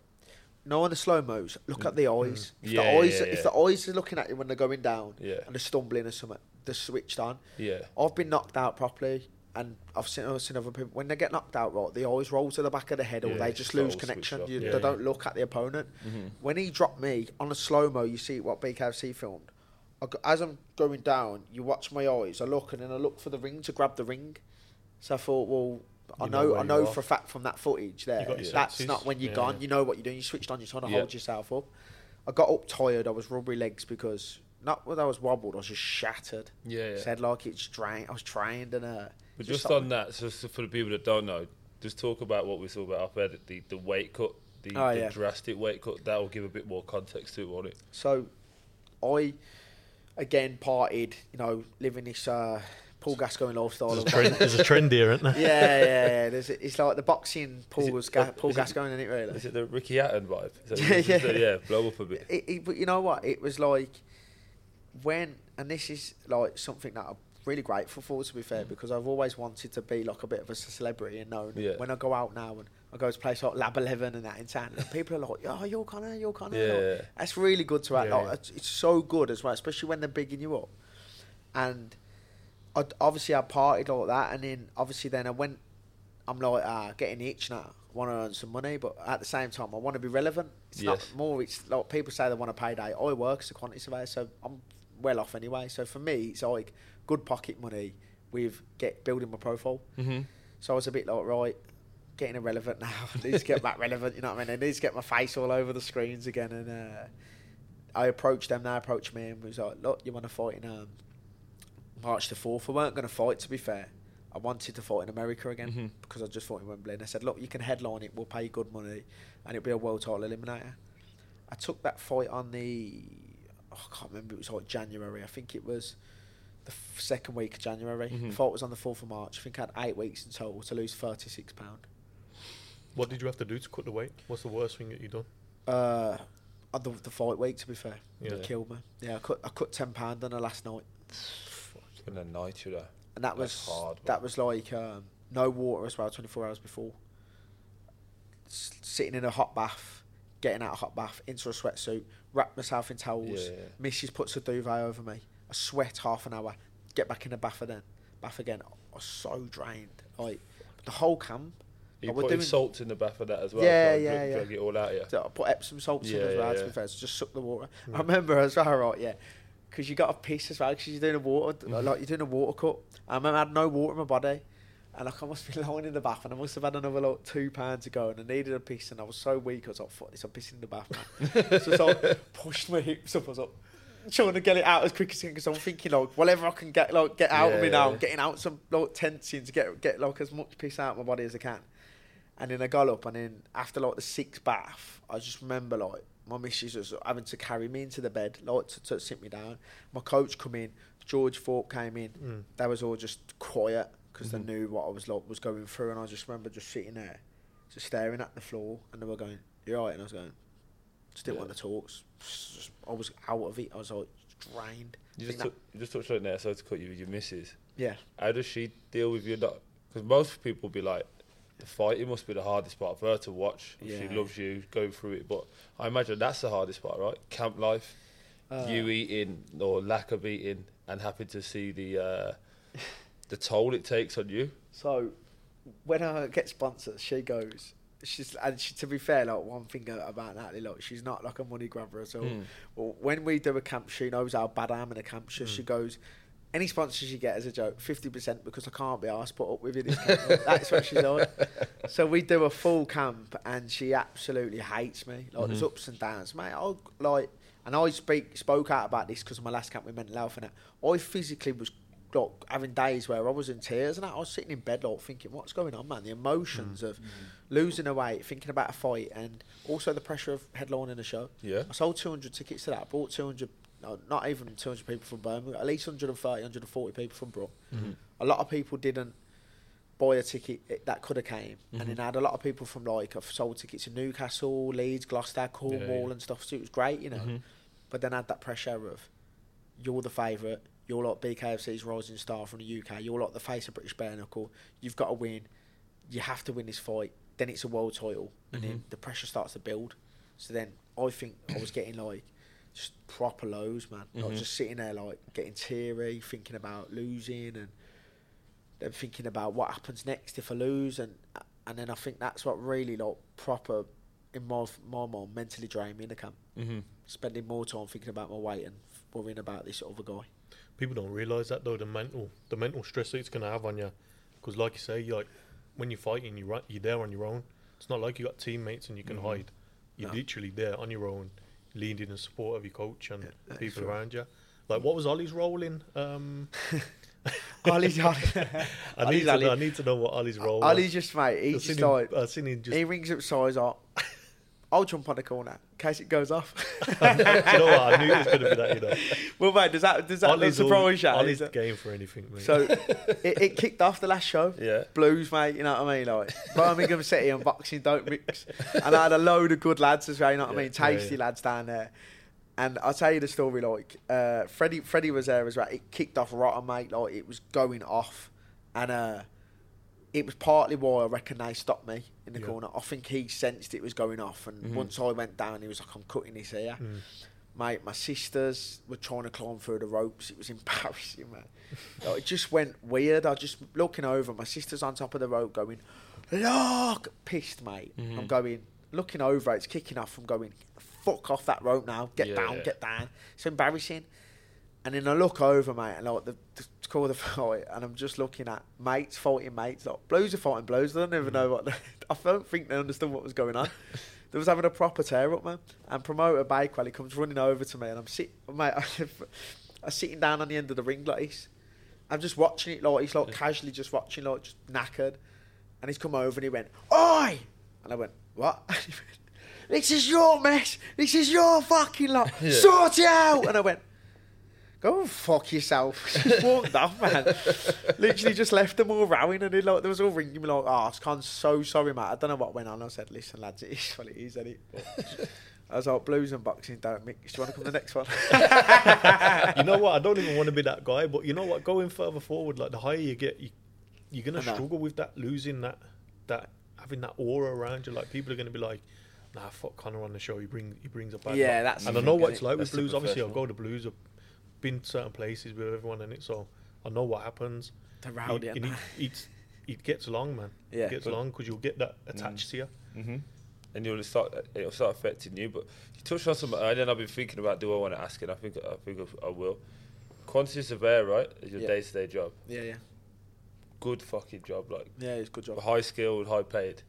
no on the slow mo's. Look at the eyes. If Yeah, the eyes, yeah, if the eyes are looking at you when they're going down Yeah. and they're stumbling or something, they're switched on. Yeah. I've been knocked out properly, and I've seen, I've seen other people when they get knocked out, right, the eyes roll to the back of the head, or Yeah, they just lose connection. You, Yeah, they yeah. don't look at the opponent. Mm-hmm. When he dropped me on a slow mo, you see what BKFC filmed. I go, as I'm going down, you watch my eyes. I look and then I look for the ring to grab the ring. So I thought, well, I You know know, I know for a fact from that footage there, You got your that's senses. not when you're gone. You know what you're doing. You switched on. You're trying to hold yourself up. I got up tired. I was rubbery legs because not that I was wobbled. I was just shattered. Yeah. Said like it's trained. I was trained and uh. But just just on that, so, so for the people that don't know, just talk about what we saw about up there, the, the weight cut, the, Oh, the yeah. drastic weight cut. That will give a bit more context to it, won't it? So, I again partied. You know, living this uh, Paul Gascoigne lifestyle. There's a of- trend, there's a trend here, isn't there? yeah, yeah, yeah. There's, it's like the boxing Paul, it- was Ga- uh, Paul is Gascoigne, isn't it? Really. Is it the Ricky Hatton vibe? Is that- Yeah, is it- yeah. yeah, blow up a bit. It, it, but you know what? It was like when, and this is like something that I'm really grateful for, to be fair, because I've always wanted to be like a bit of a celebrity and known. Yeah. When I go out now and I go to places like Lab Eleven and that in town, and people are like, "Oh, you're Connor, you're Connor." Yeah. Like, that's really good to have. Yeah, like, yeah. It's, so good as well, especially when they're bigging you up. And I obviously I partied like that, and then obviously then I went. I'm like ah, getting itch now. I want to earn some money, but at the same time, I want to be relevant. It's Yes. not more. It's like people say they want a payday. I work as a quantity surveyor, so I'm well off anyway. So for me, it's like good pocket money with get building my profile. Mm-hmm. So I was a bit like right, getting irrelevant now. I need to get back relevant. You know what I mean? I need to get my face all over the screens again. And uh, I approached them. They approached me and was like, "Look, you want to fight in um, March the fourth? I weren't going to fight. To be fair, I wanted to fight in America again Mhm. because I just fought in Wembley. And I said, "Look, you can headline it. We'll pay you good money, and it'll be a world title eliminator." I took that fight on the oh, I can't remember. It was like January. I think it was the f- second week of January. Mhm. The fight was on the fourth of March. I think I had eight weeks in total to lose thirty six pound. What did you have to do to cut the weight? What's the worst thing that you done? Uh, on the, the fight week, to be fair, Yeah. it killed me. Yeah, I cut I cut ten pound on the last night, It's gonna night you there. and that That's was hard, that man. was like um, no water as well. Twenty four hours before, S- sitting in a hot bath, getting out of a hot bath into a sweatsuit, wrapped myself in towels. Yeah, yeah. Mrs. puts a duvet over me. I sweat half an hour. Get back in the bath again. Bath again. I was so drained. Like the whole camp. You was putting doing- salt in the bath of that as well. Yeah, so yeah, drag, yeah. Drag it all out, yeah. So I put Epsom salts in Yeah, as well. yeah, To be fair, so just suck the water. Yeah. I remember as well, right? Yeah, because you got to piss as well because you're doing a water, Mhm. like you're doing a water cut. I remember I had no water in my body, and like I must be lying in the bath, and I must have had another like two pounds to go, and I needed a piss, and I was so weak. I was like, "Fuck this! I'm pissing in the bath, man." so, so I pushed my hips up. I was like. Trying to get it out as quick as I can because I'm thinking like whatever I can get like get out of Yeah, me now. yeah. I'm getting out some like tensing to get get like as much piss out of my body as I can. And then I got up, and then after like the sixth bath, I just remember like my missus was having to carry me into the bed, like to, to sit me down. My coach come in, George Thorpe came in. Mm. They was all just quiet because Mhm. they knew what I was like was going through, and I just remember just sitting there, just staring at the floor, and they were going, "You're right," and I was going, "Just didn't Yeah. want to talk." Just- I was out of it. I was like drained. You just, took, you just touched on it there, so to cut you with your missus. Yeah. How does she deal with your Because most people be like, the fighting must be the hardest part for her to watch. She loves you, go through it. But I imagine that's the hardest part, right? Camp life, Uh, you eating or lack of eating, and happy to see the uh, the toll it takes on you. So when I get sponsors, she goes. She's and she, to be fair, like one thing about Natalie, like she's not like a money grabber at all. Mm. Well, when we do a camp, she knows how bad I am in a camp. So she Mm. goes, any sponsors you get as a joke, fifty percent because I can't be asked put up with it. That's what she's on. So we do a full camp, and she absolutely hates me. Like there's Mhm. ups and downs, mate. I like, and I speak spoke out about this because of my last camp with mental health and. I physically was like having days where I was in tears and. I was sitting in bed like thinking, what's going on, man? The emotions of losing a weight, thinking about a fight, and also the pressure of headlining a show. Yeah. I sold 200 tickets to that. I bought 200, no, not even 200 people from Birmingham, at least 130, 140 people from Brook. Mhm. A lot of people didn't buy a ticket that could have came. And Mhm. then I had a lot of people from like, I've sold tickets in Newcastle, Leeds, Gloucester, Cornwall yeah. and stuff. So it was great, you know. Mhm. But then I had that pressure of, you're the favourite. You're like BKFC's rising star from the UK. You're like the face of British Bare Knuckle. You've got to win. You have to win this fight. Then it's a world title. And then Mhm. the pressure starts to build. So then I think I was getting like just proper lows, man. Like Mhm. just sitting there like getting teary, thinking about losing and then thinking about what happens next if I lose and and then I think that's what really like proper in my my mind mentally drained me in the camp. Mm-hmm. Spending more time thinking about my weight and worrying about this other guy. People don't realise that though the mental the mental stress that it's gonna have on you, because like you say, you like when you're fighting, you are you're there on your own. It's not like you got teammates and you can Mhm. hide. You're No. literally there on your own, leading in support of your coach and Yeah, people around you. Like what was Ollie's role in? Um, Ollie's, I need Ollie's, to Ollie. know, I need to know what Ollie's role. Ollie's was. just mate. I've seen just him, like I've seen him just. he rings up size up. I'll jump on the corner in case it goes off. you know what? I knew it was going to be that. You know, well, mate, does that does that Ollie's all- surprise you? Ollie's Is game for anything, mate. So it, it kicked off the last show. Yeah. Blues, mate, you know what I mean? Like Birmingham City unboxing don't mix. And I had a load of good lads as well, you know what I Yeah, mean? yeah, Tasty yeah. lads down there. And I'll tell you the story, like, uh, Freddie Freddie was there as well. It kicked off rotten, mate. Like, it was going off. And uh, it was partly why I reckon they stopped me in the Yeah. corner. I think he sensed it was going off. And Mhm. once I went down, he was like, I'm cutting this here. Mm. Mate, my sisters were trying to climb through the ropes. It was embarrassing, man. Like, it just went weird. I just looking over. My sister's on top of the rope, going, "Look!" Pissed, mate. Mhm. I'm going, looking over. It's kicking off. I'm going, "Fuck off that rope now! Get Yeah, down! yeah. Get down!" It's embarrassing. And then I look over, mate, and like the, the call the fight, and I'm just looking at mates fighting mates. Like blues are fighting blues. They don't even know mm. what. They, I don't think they understood what was going on. They was having a proper tear up, man. And promoter Bakewell, he comes running over to me, and I'm sit, mate, I'm sitting down on the end of the ring like this. I'm just watching it, like he's like Yeah. casually just watching, like just knackered. And he's come over and he went, "Oi!" And I went, "What?" And he went, this is your mess. This is your fucking lot. Yeah. Sort it out. And I went, Go and fuck yourself. Just walked off, man. Literally just left them all rowing and they like, they was all ringing me like, ah, oh, I'm so sorry, mate. I don't know what went on. I said, listen, lads, it is what it is, isn't it? I was like, blues and boxing don't mix. Do you want to come to the next one? you know what? I don't even want to be that guy, but you know what? Going further forward, like the higher you get, you, you're gonna struggle with that losing that that having that aura around you. Like people are gonna be like, "Nah, fuck Connor on the show. He brings he brings a bad." Yeah, luck." that's and I know what it's like That's with blues. Obviously, professional. go to blues. I've been to certain places with everyone in it, so I know what happens. They're rowdy, and aren't he, it's, it gets along, man. Yeah. it gets along because you'll get that attached to you. hmm And you'll start it'll start affecting you. But you touched on some, and then I've been thinking about do I want to ask it? I think I think I will. Quantity surveyor, right? Is your Yeah. day to day job. Yeah, yeah. Good fucking job, like Yeah, it's a good job. high skilled, high paid.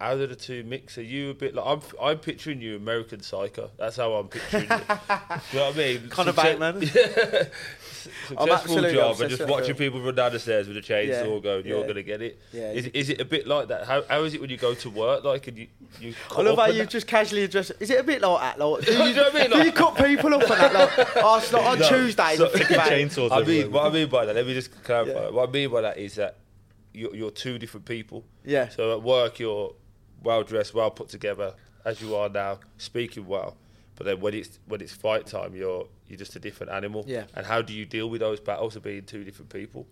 How do the two mix? Are you a bit like I'm? I'm picturing you American Psycho. That's how I'm picturing you. Do you know what I mean? Conor Success- Bateman. Yeah. Successful job, and just watching people run down the stairs with a chainsaw, Yeah, going, "You're yeah. gonna get it." Yeah. Is, is it a bit like that? How, how is it when you go to work? Like, and you you? I love how you that? just casually address Is it a bit like that? Like, do you you, know what I mean? do you cut people up and that? Like, oh, it's not on No, Tuesdays. so- I think. Chainsaws I everywhere. mean, what I mean by that, let me just clarify. What I mean by that is that you're, you're two different people. Yeah. So at work, you're well dressed, well put together, as you are now, speaking well. But then when it's when it's fight time, you're you're just a different animal. Yeah. And how do you deal with those battles of being two different people?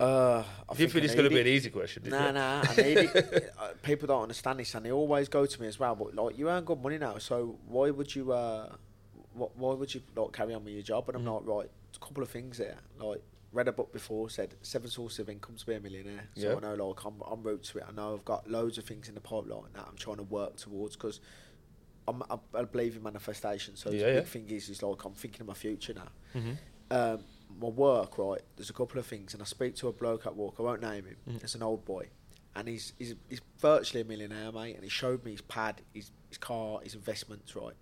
Uh, I I think it's going to be an easy question. Nah, it? nah. I need it. People don't understand this, and they always go to me as well. But like, you earn good money now, so why would you? Uh, why would you like carry on with your job? And I'm Mhm. like, right. A couple of things there. Like, read a book before said seven sources of income to be a millionaire. So Yeah. I know, like, I'm I'm route to it. I know I've got loads of things in the pipeline that I'm trying to work towards because. I'm, I, I believe in manifestation, so Yeah, the big yeah. thing is, is like I'm thinking of my future now Mhm. um, my work, right, there's a couple of things, and I speak to a bloke at work, I won't name him, Mhm. it's an old boy, and he's, he's, he's virtually a millionaire, mate, and he showed me his pad, his, his car, his investments, right,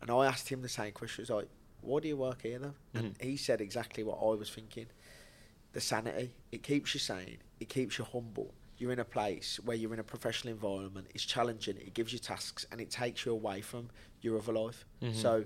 and I asked him the same question, I was like, why do you work here, though? And Mhm. he said exactly what I was thinking, the sanity, it keeps you sane, it keeps you humble, you're in a place where you're in a professional environment, it's challenging, it gives you tasks, and it takes you away from your other life, Mhm. so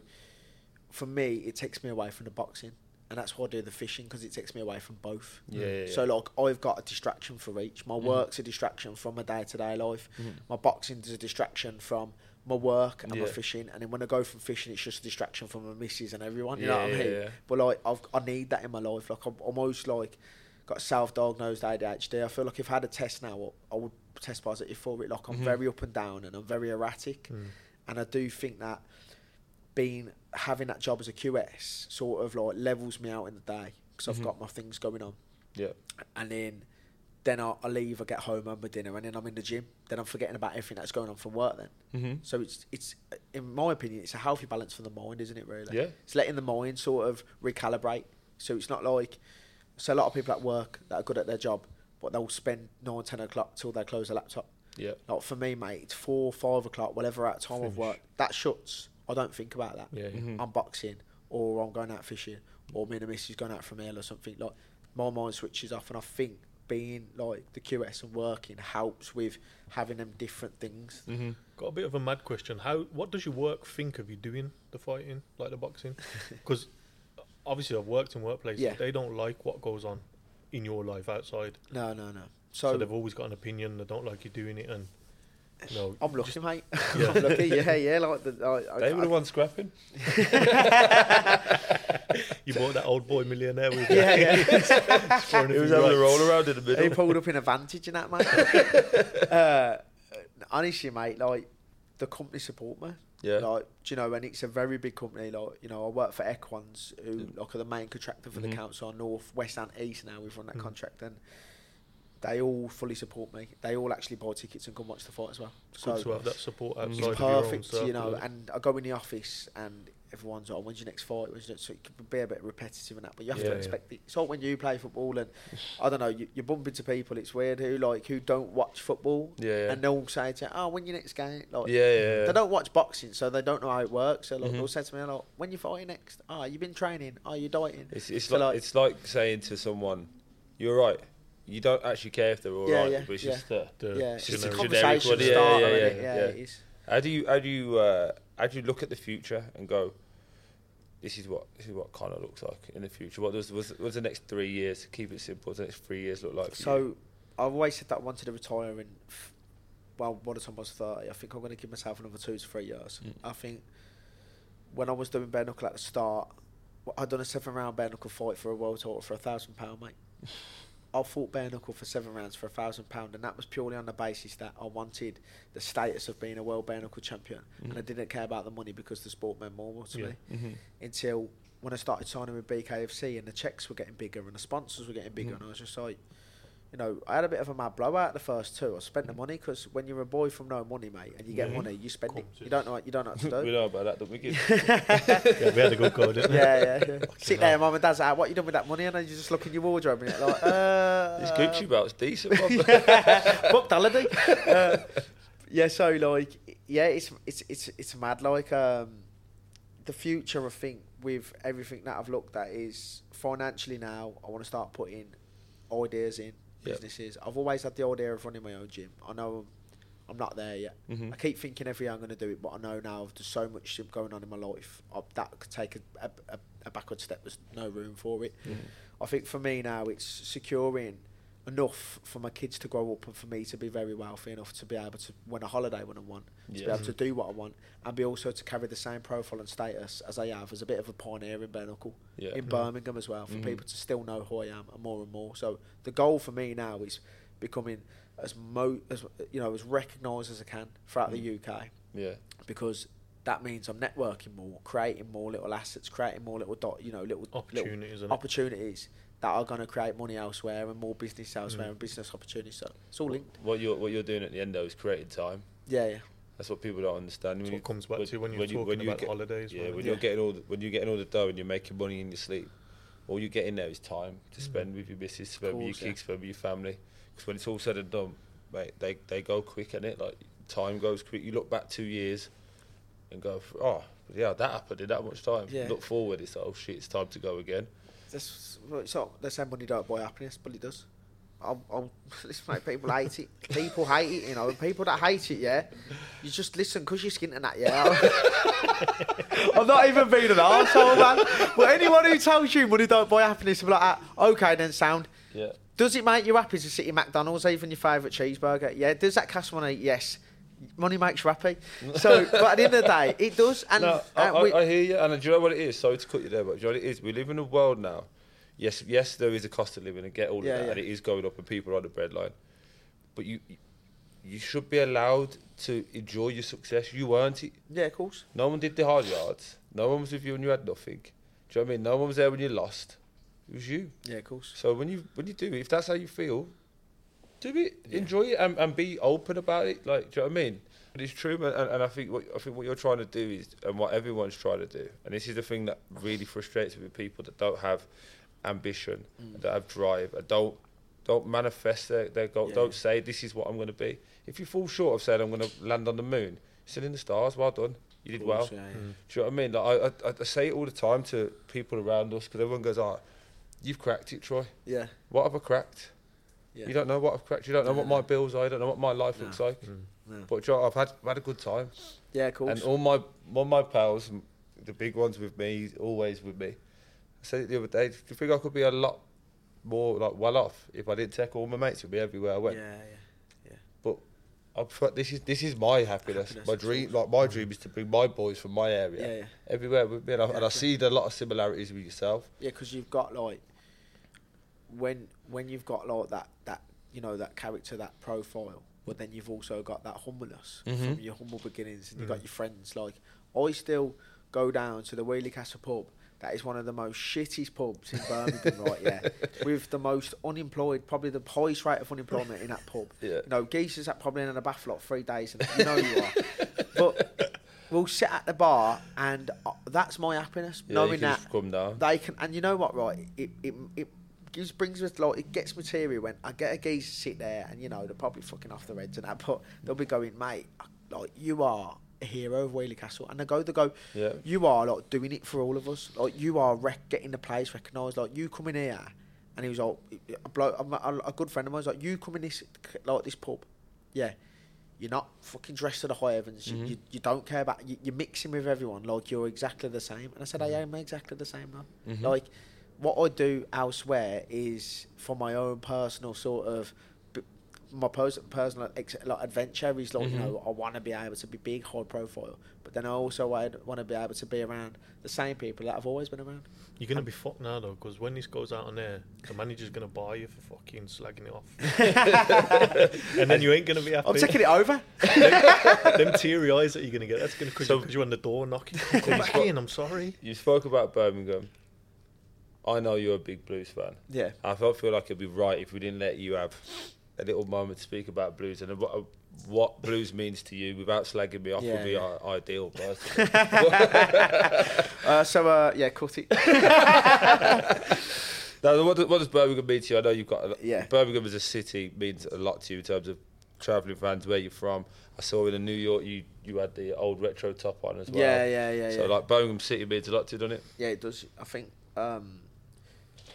for me, it takes me away from the boxing, and that's why I do the fishing because it takes me away from both. Yeah, yeah, So like, I've got a distraction for each. My Mhm. work's a distraction from my day to day life. Mhm. My is a distraction from my work and my fishing. And then when I go from fishing, it's just a distraction from my missus and everyone. You know Yeah, what I mean? yeah. But like, I've I need that in my life. Like I'm almost like. got self-diagnosed ADHD. I feel like if I had a test now, I would test positive for it. Like I'm Mhm. very up and down, and I'm very erratic, Mm. and I do think that being having that job as a QS sort of like levels me out in the day because Mhm. I've got my things going on, Yeah. and then then I, I leave, I get home, have my dinner, and then I'm in the gym. Then I'm forgetting about everything that's going on from work. Then, Mm-hmm. so it's it's in my opinion, it's a healthy balance for the mind, isn't it? Really, Yeah. it's letting the mind sort of recalibrate. So it's not like so a lot of people at work that are good at their job, but they'll spend nine, ten o'clock till they close the laptop. Yeah. Like for me, mate, it's four, five o'clock, whatever at time of work. That shuts. I don't think about that. Yeah. Mhm. I'm boxing, or I'm going out fishing, or me and the missus going out for a meal or something. Like my mind switches off, and I think being like the QS and working helps with having them different things. Mm-hmm. Got a bit of a mad question. How? What does your work think of you doing the fighting, like the boxing? Because obviously I've worked in workplaces. Yeah. They don't like what goes on in your life outside. No, no, no. So, So, they've always got an opinion. They don't like you doing it, and you know, I'm lucky, mate. Yeah. I'm lucky. Yeah, yeah. Like the, I, I, They were I- the ones scrapping. you bought that old boy millionaire with Yeah, yeah. throwing a It was having a roll around in the middle. he pulled up in a Advantage and that, mate. uh, honestly, mate, like the company support me. Yeah. Like, do you know, and it's a very big company. Like, you know, I work for Equans, who Mm. like are the main contractor for Mhm. the council on North, West, and East. Now we've run that Mm. contract, and they all fully support me. They all actually buy tickets and come watch the fight as well. Good So to have that support It's outside it's of your own perfect, you know. And I go in the office and everyone's like, "When's your next fight?" When's your next-" So it can be a bit repetitive and that, but you have Yeah, to yeah. expect it. It's like when you play football and I don't know, you, you bump into people. It's weird who like who don't watch football Yeah, yeah. and they'll say to you, "Oh, when your next game?" Like, yeah, yeah, yeah. they don't watch boxing, so they don't know how it works. So like, Mhm. they'll say to me, like, "When you fighting next? Ah, oh, you've been training? Oh, you dieting?" It's, it's So, like, like- it's like saying to someone, "You're right." You don't actually care if they're all right, Yeah, yeah, but it's yeah. just uh, The yeah, it's just a conversation yeah, starter. yeah, yeah, yeah, yeah. it is. how do you how do you uh, how do you look at the future and go, "This is what this is what Connor looks like in the future." What does was what's the next three years? Keep it simple. What's the next three years look like? For you? So I've always said that I wanted to retire in, f- well, by the time I was 30, I think I'm going to give myself another two to three years. Mm. I think when I was doing bare knuckle at the start, I'd done a seven round bare knuckle fight for a world title for a thousand pound, mate. I fought bare knuckle for seven rounds for a thousand pound, and that was purely on the basis that I wanted the status of being a world bare knuckle champion, and I Mhm. didn't care about the money because the sport meant more to Yeah. me Mhm. until when I started signing with BKFC and the checks were getting bigger and the sponsors were getting bigger, Mhm. and I was just like, you know, I had a bit of a mad blowout the first two. I spent the money because when you're a boy from no money, mate, and you get Mhm. money, you spend it. You don't know what you don't know what to do. we know about that, don't we? Yeah, we had a good go, didn't we? yeah, yeah, yeah. Sit there, mum and dad's like, what you done with that money? And then you just look in your wardrobe and you're like, uh, this Gucci belt's decent. Bob. booked holiday. Uh, yeah, so like, yeah, it's it's it's it's mad. Like, um, the future, I think, with everything that I've looked at, is financially now. I want to start putting ideas in Yeah. businesses. I've always had the old idea of running my own gym. I know I'm, not there yet. Mhm. I keep thinking every year I'm going to do it, but I know now there's so much shit going on in my life I, that could take a, a, a, backward step. There's no room for it. Mhm. I think for me now, it's securing enough for my kids to grow up and for me to be very wealthy enough to be able to win a holiday when I want, to be able to do what I want, and be also to carry the same profile and status as I have as a bit of a pioneer in bare knuckle, Yeah. in Mhm. Birmingham as well, for Mhm. people to still know who I am and more and more. So the goal for me now is becoming as mo as you know as recognised as I can throughout Mm. the UK Yeah. because that means I'm networking more, creating more little assets, creating more little dot, you know, little little Opportunities, isn't opportunities that are going to create money elsewhere and more business elsewhere Mm. and business opportunities. So it's all linked. What you're what you're doing at the end though is creating time. Yeah, yeah. That's what people don't understand. That's When what you- comes back when- to when you're when you- talking when you about get- holidays. Yeah, man. when Yeah. you're getting all the, when you're getting all the dough and you're making money in your sleep, all you're getting there is time to Mm. spend with your missus, spend with your course, yeah. kids, spend with your family. Because when it's all said and done, mate, they they go quick, innit? Like time goes quick. You look back two years and go, oh, yeah, that happened in that much time. Yeah. Look forward, it's like, oh shit, it's time to go again. That's, well, it's not the same money don't buy happiness, but it does. I'll, I'll listen, mate, people hate it. People hate it, you know. And people that hate it, yeah, you just listen because you're skinting that, yeah. I'm not even being an arsehole, man. But anyone who tells you money don't buy happiness, I'm like, ah, okay, then sound. Yeah. Does it make you happy to sit in McDonald's, even your favourite cheeseburger? Yeah. Does that cost money? Yes. Money makes you happy. So, but at the end of the day, it does. And no, I, uh, I, I hear you, and do you know what it is? Sorry to cut you there, but do you know what it is? We live in a world now. Yes, yes, there is a cost of living, and get all Yeah, of that, yeah. and it is going up, and people are on the breadline. But you, you should be allowed to enjoy your success. You earned it. Yeah, of course. No one did the hard yards. No one was with you when you had nothing. Do you know what I mean? No one was there when you lost. It was you. Yeah, of course. So when you when you do it, if that's how you feel, do it. Yeah. Enjoy it and, and be open about it. Like, do you know what I mean? But it's true, man, and, and I think what I think what you're trying to do is, and what everyone's trying to do, and this is the thing that really frustrates me with people that don't have ambition, Mm. that have drive, and don't don't manifest their, their goal. Yeah. Don't say this is what I'm going to be. If you fall short of saying I'm going to land on the moon, still in the stars. Well done. You did well. Yeah, yeah. Mm. Do you know what I mean? Like, I, I, I say it all the time to people around us because everyone goes, "Oh, you've cracked it, Troy. yeah. What have I cracked? Yeah. You don't know what I've cracked. You don't know what my bills are. You don't know what my life No. looks like. Mm. No. But you know, I've had I've had a good time, Yeah, of course. and all my all my pals, the big ones with me, always with me. I said it the other day. Do you think I could be a lot more like well off if I didn't take all my mates with me everywhere I went? yeah, yeah. I prefer, this is this is my happiness. Happiness, my dream, like my dream, is to bring my boys from my area Yeah, yeah. everywhere with me, and I, and I see a lot of similarities with yourself. Yeah, because you've got like when when you've got like that that you know that character that profile, but then you've also got that humbleness Mhm. from your humble beginnings, and you've got Mhm. your friends. Like I still go down to the Weoley Castle pub. That is one of the most shittiest pubs in Birmingham, right? Yeah, with the most unemployed, probably the highest rate of unemployment in that pub. Yeah. You know, geezers that probably in a bath for like three days, and you know you are. But we'll sit at the bar, and uh, that's my happiness, Yeah, knowing you can that just come down. they can, and you know what, right? It it it gives brings me like it gets me teary when I get a geezer sit there, and you know they're probably fucking off the reds and that, but they'll be going, mate, like you are a hero of Weoley Castle, and they go, they go, Yeah. you are like doing it for all of us, like you are rec- getting the place recognised, like you coming here, and he was like, a, bloke, a, a good friend of mine was like, you come in this like this pub, yeah. You're not fucking dressed to the high heavens. You, Mhm. you, you don't care about. You, you're mixing with everyone like you're exactly the same. And I said, I am exactly the same, man. Mhm. Like, what I do elsewhere is for my own personal sort of, my pers- personal ex- like adventure is like you Mhm. know I want to be able to be big, high profile, but then I also want to be able to be around the same people that I've always been around. You're gonna be fucked now though, because when this goes out on air, the manager's gonna buy you for fucking slagging it off, and then you ain't gonna be happy. I'm taking it over. Them teary eyes that you're gonna get, that's gonna because So- you're on the door knocking. Come back in. I'm sorry. You spoke about Birmingham. I know you're a big blues fan. Yeah, I felt feel like it'd be right if we didn't let you have a little moment to speak about blues and what, what blues means to you without slagging me off Yeah, would be yeah. ideal. Personally. uh, so uh, yeah, cut it. now, what does, what does Birmingham mean to you? I know you've got a, Yeah. Birmingham as a city means a lot to you in terms of travelling fans, where you're from. I saw in New York you you had the old retro top on as well. Yeah, yeah, yeah, So yeah. like Birmingham City means a lot to you, doesn't it? Yeah, it does. I think um,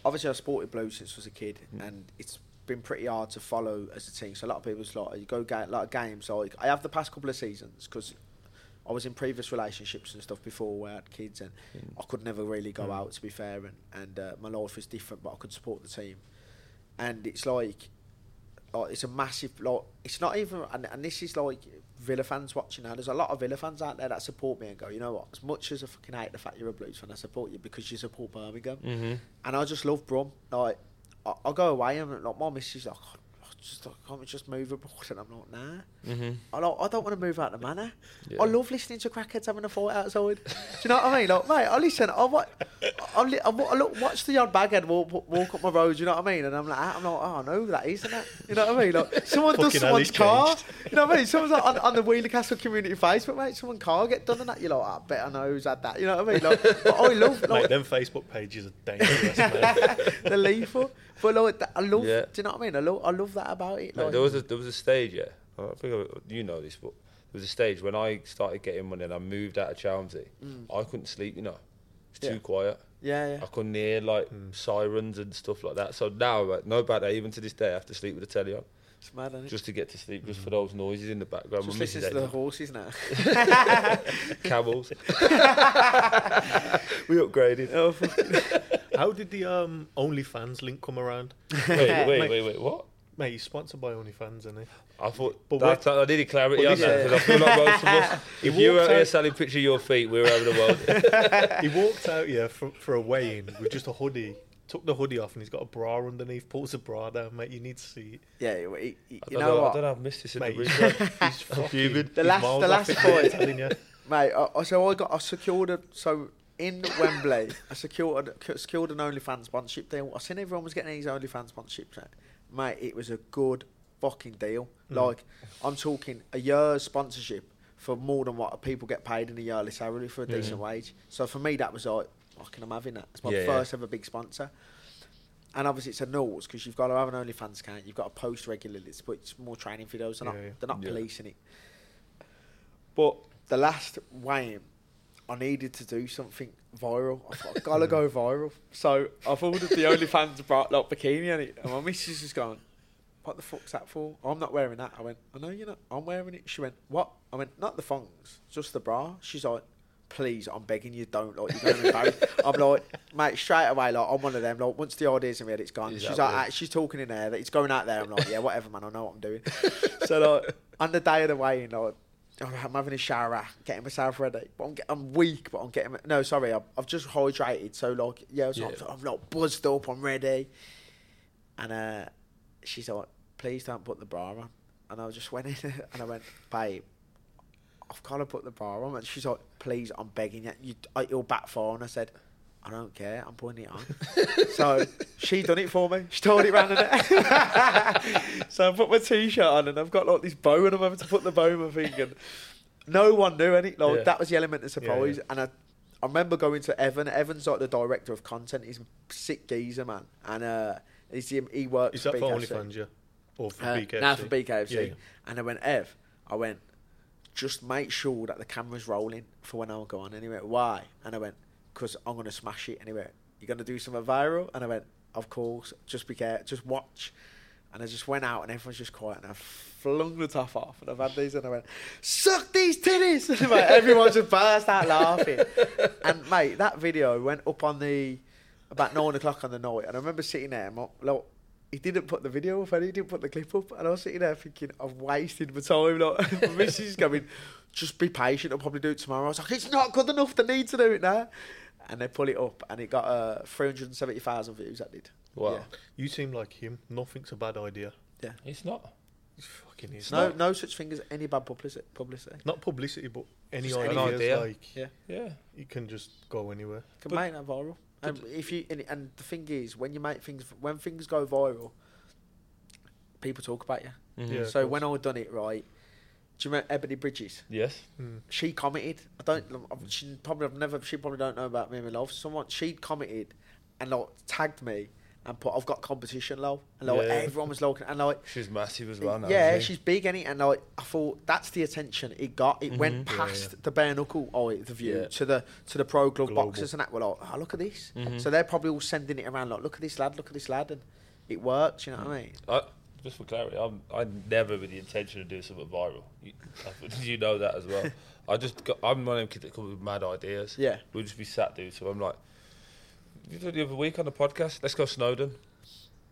obviously I supported Blues since I was a kid, and it's been pretty hard to follow as a team. So a lot of people's like you go like a game. So like, I have the past couple of seasons because I was in previous relationships and stuff before where I had kids, and I could never really go Mm. out to be fair, and and uh, my life was different, but I could support the team, and it's like. Like, it's a massive like it's not even and, and this is like Villa fans watching now. There's a lot of Villa fans out there that support me and go, you know what? As much as I fucking hate the fact you're a Blues fan, I support you because you support Birmingham Mm-hmm. and I just love Brum. Like, I, I go away and like my missus like, "God, I just like, can't we just move abroad? And I'm like, nah. Mm-hmm. I like, I don't want to move out the manor. Yeah. I love listening to crackheads having a fight outside. Do you know what I mean? Like, mate, I listen. I wa- I, li- I, I look, watch the odd baghead walk, walk up my road. You know what I mean? And I'm like, I'm like, oh, I know who that is, isn't it? You know what I mean? Like, someone does someone's car. You know what I mean? Someone's like on, on the Weoley Castle community Facebook, mate. Someone's car get done and that. You're like, oh, I bet I know who's had that. You know what I mean? Like, I love like, Mate, them Facebook pages are dangerous, man. the lethal. But like, that, I love. Yeah. Do you know what I mean? I love. I love that about it. No, Like, there was a there was a stage, yeah. I think I, you know this, but there was a stage when I started getting money and I moved out of Chelmsley Wood. Mm. I couldn't sleep, you know. It's Yeah. too quiet. yeah, yeah. I couldn't hear like Mm. sirens and stuff like that. So now, like, no bad day. Even to this day, I have to sleep with the telly on It's mad, isn't it? just to get to sleep, just for those noises in the background. Just My missus listen to the horses now. camels. we upgraded. oh, fuck. How did the um OnlyFans link come around? Wait, wait, Mate. wait, wait. What? Mate, he's sponsored by OnlyFans, isn't he? I thought But that, I needed clarity but on that because I feel like most of us, if you were walked out here out- selling picture of your feet, we were having a world. he walked out, yeah, for, for a weigh-in with just a hoodie took the hoodie off and he's got a bra underneath. Pulls a bra down, mate. You need to see it. Yeah, he, he, you know know, what? I don't know. I've missed this in Mate, the he's, he's fucking. The last- the last point, fight. I'm. Mate, I, I- so I got I secured a so in Wembley I secured secured an OnlyFans sponsorship deal. I seen everyone was getting these OnlyFans sponsorships. Mate, it was a good fucking deal. Mm. Like I'm talking a year's sponsorship for more than what people get paid in a yearly salary for a Yeah. decent wage. So for me that was like fucking I'm having that. It's my Yeah, yeah. first ever big sponsor. And obviously it's a naught because you've got to have an OnlyFans account. You've got to post regularly. It's, it's more training videos. They're not, Yeah, yeah. they're not Yeah. policing it. But the last weigh-in, I needed to do something viral. I thought, I've got to go viral. So I've ordered the OnlyFans bra, like bikini on it. And my missus is going, what the fuck's that for? I'm not wearing that. I went, I know you're not. I'm wearing it. She went, what? I went, not the thongs, just the bra. She's like, please, I'm begging you, don't. Like, to embarrass. I'm like, mate, straight away, like, I'm one of them. Like, once the idea's in my head, it's gone. Is she's like, ah, she's talking in there. That it's going out there. I'm like, yeah, whatever, man. I know what I'm doing. so, like, on the day of the weigh-in, like, I'm having a shower, getting myself ready. But I'm, get, I'm weak, but I'm getting. No, sorry, I've, I've just hydrated. So like, yeah, so Yeah. I'm, I'm like buzzed up. I'm ready. And uh, she's like, "Please don't put the bra on." And I just went in and I went, "Babe, I've got to put the bra on." And she's like, "Please, I'm begging you. you I- it'll backfire." And I said. I don't care. I'm putting it on. so she done it for me. She told it round the neck. so I put my t-shirt on and I've got like this bow and I'm having to put the bow in my thing and no one knew any. Like Yeah. that was the element of surprise. yeah. And I, I remember going to Evan. Evan's like the director of content. He's a sick geezer, man. And uh, he's he works. Is that for BKFC. OnlyFans, yeah? Or for Uh, BKFC? Now for BKFC. Yeah, yeah. And I went, Ev, I went, just make sure that the camera's rolling for when I go on. And he went, why? And I went, because I'm going to smash it. anyway. you're going to do something viral? And I went, of course, just be careful, just watch. And I just went out and everyone's just quiet and I flung the top off and I've had these and I went, suck these titties! And mate, everyone just burst out laughing. and mate, that video went up on the, about nine o'clock on the night and I remember sitting there, and like, he didn't put the video up and he didn't put the clip up. And I was sitting there thinking, I've wasted my time. Like, missus is going, just be patient, I'll probably do it tomorrow. I was like, it's not good enough, they need to do it now. And they pull it up and it got uh, 370,000 views, that did. Wow. Yeah. You seem like him. Nothing's a bad idea. Yeah. It's not. It's fucking is. no, Not, no such thing as any bad publicity. publicity. not publicity, but any Just ideas. any idea. Like Yeah. Yeah. you can just go anywhere. Can But- make that viral. And if you and, and the thing is, when you make things, when things go viral, people talk about you. Mhm. Yeah. so when I done it right, do you remember Ebony Bridges? Yes. Mm. She commented. I don't. I've- She probably I've never. She probably don't know about me and my love. Someone she commented and like tagged me and put I've got competition low and like Yeah. everyone was looking and like She's massive as well now. yeah, she? she's big in it, and like I thought that's the attention it got. It went Mhm. Yeah, past yeah. the bare knuckle eye, the view Yeah. to the to the pro glove Global. boxers, and that were like, oh look at this. Mhm. So they're probably all sending it around like, look at this lad, look at this lad, and it works. You know what I mean? I, just for clarity, I'm I never with the intention of doing something viral. You, you know that as well. I just got, I'm one of them kids that come up with mad ideas. Yeah. We'll just be sat doing. So I'm like, you did the other week on the podcast. Let's go Snowdon.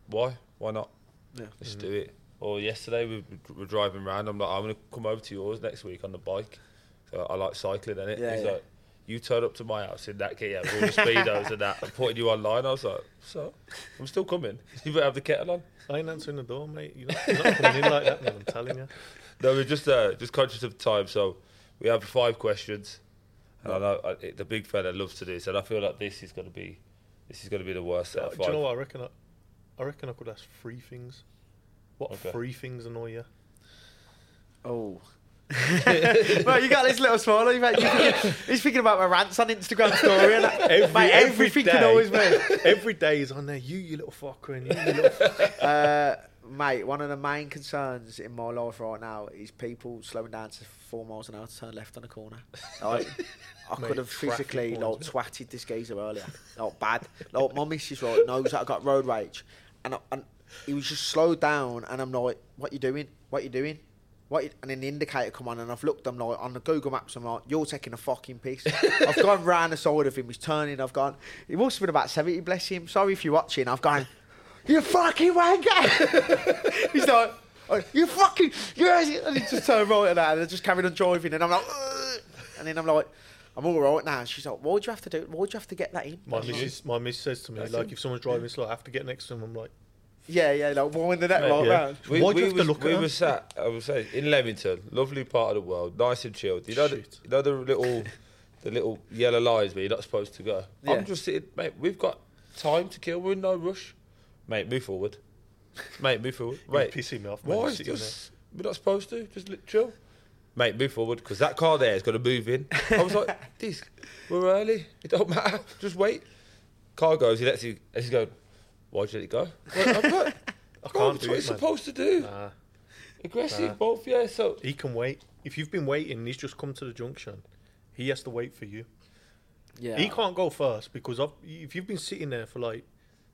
Why? Why not? Yeah. Let's Mhm. do it. Or yesterday we we were driving around. I'm like, I'm gonna come over to yours next week on the bike. So I like cycling in it. Yeah, He's yeah. like, you turn up to my house in that kit, yeah, with all the speedos and that, and putting you online. I was like, so I'm still coming. You better have the kettle on. I ain't answering the door, mate. You're not, you're not coming in like that, man. I'm telling you. No, we're just uh, just conscious of time, so we have five questions, and I know uh, it, the big fella loves to do this, and I feel like this is going to be this is going to be the worst out Uh, of do you know what I reckon? I, I reckon I could ask three things. What Okay. three things annoy you? Oh. Well, you got this little smile. You've had- thinking, he's thinking about my rants on Instagram story. And that. Every- Mate, everything day. can always be. Every day is on there. You, you little fucker, and you, you little. Fucker. uh, mate, one of the main concerns in my life right now is people slowing down to four miles an hour to turn left on a corner. Like, I Mate, could have physically like twatted this geezer earlier. Like bad. Like my missus right knows that I got road rage, and, I, and he was just slowed down, and I'm like, "What you doing? What you doing?" What and then the indicator come on, and I've looked. I'm like on the Google Maps. I'm like, "You're taking a fucking piss." I've gone round the side of him. He's turning. I've gone. He must have been about seventy. Bless him. Sorry if you're watching. I've gone. You fucking wanker! He's like, oh, you fucking, yes! And he just turned right at that and I just carried on driving and I'm like, "Ugh." and then I'm like, I'm all right now. And she's like, why'd you have to do? Why'd you have to get that in? My I'm like, missus, my miss says to me, That's like, it. if someone's driving slow, I have to get next to them. I'm like, yeah, yeah, like winding that Mate, right yeah. round. We, Why'd we you have to was, look at we them? were sat, I was say, in Leamington, lovely part of the world, nice and chilled. You know, the, you know the little, the little yellow lines where you're not supposed to go. Yeah. I'm just sitting, mate. We've got time to kill. We're in no rush, mate. Move forward, mate. Move forward. you're Wait, pissing me off. Why? Is this, we're not supposed to. Just li- chill, mate. Move forward because that car there is going to move in. I was like, this, we're early. It don't matter. Just wait. Car goes. He lets you. He's going. Why'd you let it go? Well, I'm like, I can't do what it, you're man. supposed to do. Nah. Aggressive, Nah. both, yeah. So He can wait. If you've been waiting and he's just come to the junction, he has to wait for you. Yeah, He can't go first because I've, if you've been sitting there for like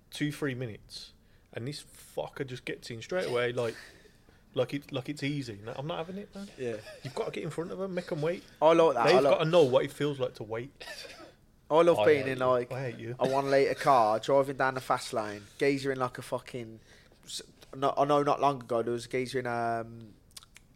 two, three minutes, and this fucker just gets in straight away, like, like it, like it's easy. No, I'm not having it, man. Yeah, You've got to get in front of him, make him wait. I like that. I, They've like, got to know what it feels like to wait. I love I being in you. like I hate you. a one litre car driving down the fast lane, geezer in like a fucking. No, I know not long ago there was a geezer in um.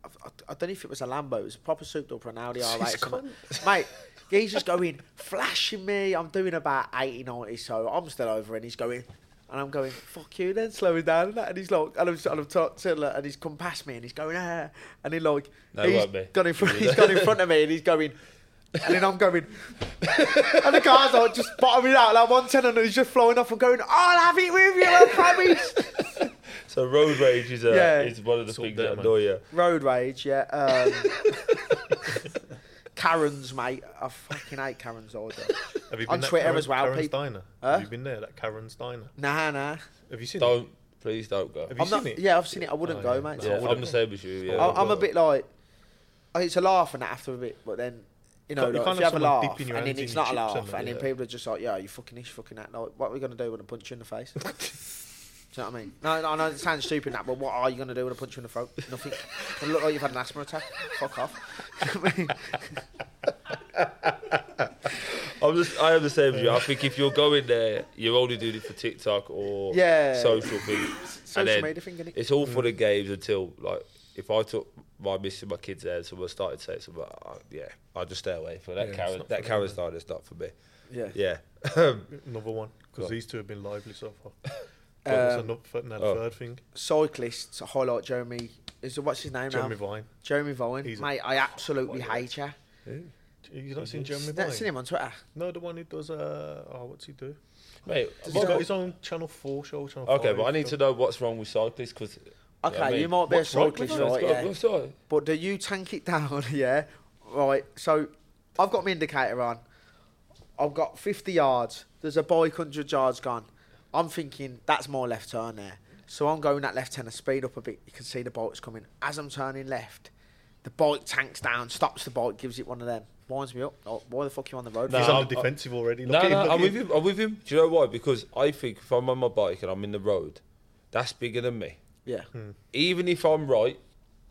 I, I don't know if it was a Lambo. It was a proper souped up or an Audi R8. This or something. Mate, geezer's going flashing me. I'm doing about 80, 90, so I'm still over, and he's going. And I'm going, fuck you then, slowing down and that. And he's like, and I'm, and I'm talking him, and he's come past me and he's going, ah. And he like, No, he's got in front, he's got in front of me and he's going, and then I'm going, and the car's like just bottoming out like one ten, and he's just flowing off and going, I'll have it with you, I promise. So road rage is, a, Yeah. is one of the It's things that man. annoy you. Road rage, yeah. Um, Karens, mate. I fucking hate Karens all day. Have you been at Twitter Karen, as well, Karen's people- Diner? Huh? Have you been there? That Karen's Diner. Nah, nah. Have you seen it? Don't, please don't go. Have you I'm seen not. it? Yeah, I've seen it. I wouldn't Oh, go, yeah. mate. No, Yeah, I I'm the same as you. Yeah, I- I'm a bit like. It's a laugh and that after a bit, but then you know, you like, if you have a laugh and then it's not a laugh, and then yeah. people are just like, "Yeah, you fucking this, fucking that." Like, what are we gonna do when I punch you in the face? do you know what I mean? No, no, I know it sounds stupid, that, but what are you gonna do when I punch you in the throat? Nothing. You look like you've had an asthma attack. Fuck off. I'm just, I am the same as you. I think if you're going there, you're only doing it for TikTok or Yeah. social things. social media thing, innit? It's all for the games until, like, if I took my miss and my kids there and someone started saying something, uh, yeah, I'll just stay away from that Yeah, Karen. That for Karen them, style is not for me. Yeah. Yeah. Another one because these two have been lively so far. Got us Um, another th- now oh. the third thing. cyclists highlight Jeremy. Is what's his name Jeremy now? Vine. Jeremy Vine. He's Mate, I absolutely hate you. You've not seen Jeremy I've Vine? seen him on Twitter. No, the one who does. Uh, oh, what's he do? Mate, Does He's he got his own Channel Four show. Channel okay, 5 but I need to know what's wrong with cyclists because. Okay, you might be a What's cyclist, that? right? Let's Yeah. But do you tank it down? Yeah. Right. So I've got my indicator on. I've got 50 yards. There's a bike 100 yards gone. I'm thinking that's my left turn there. So I'm going that left turn, I speed up a bit. You can see the bike's coming. As I'm turning left, the bike tanks down, stops the bike, gives it one of them. Winds me up. Oh, why the fuck are you on the road? No, He's on I'm- the defensive already. Look No, at him, no, look I'm at with him. him. I'm with him. Do you know why? Because I think if I'm on my bike and I'm in the road, that's bigger than me. Yeah. Hmm. Even if I'm right,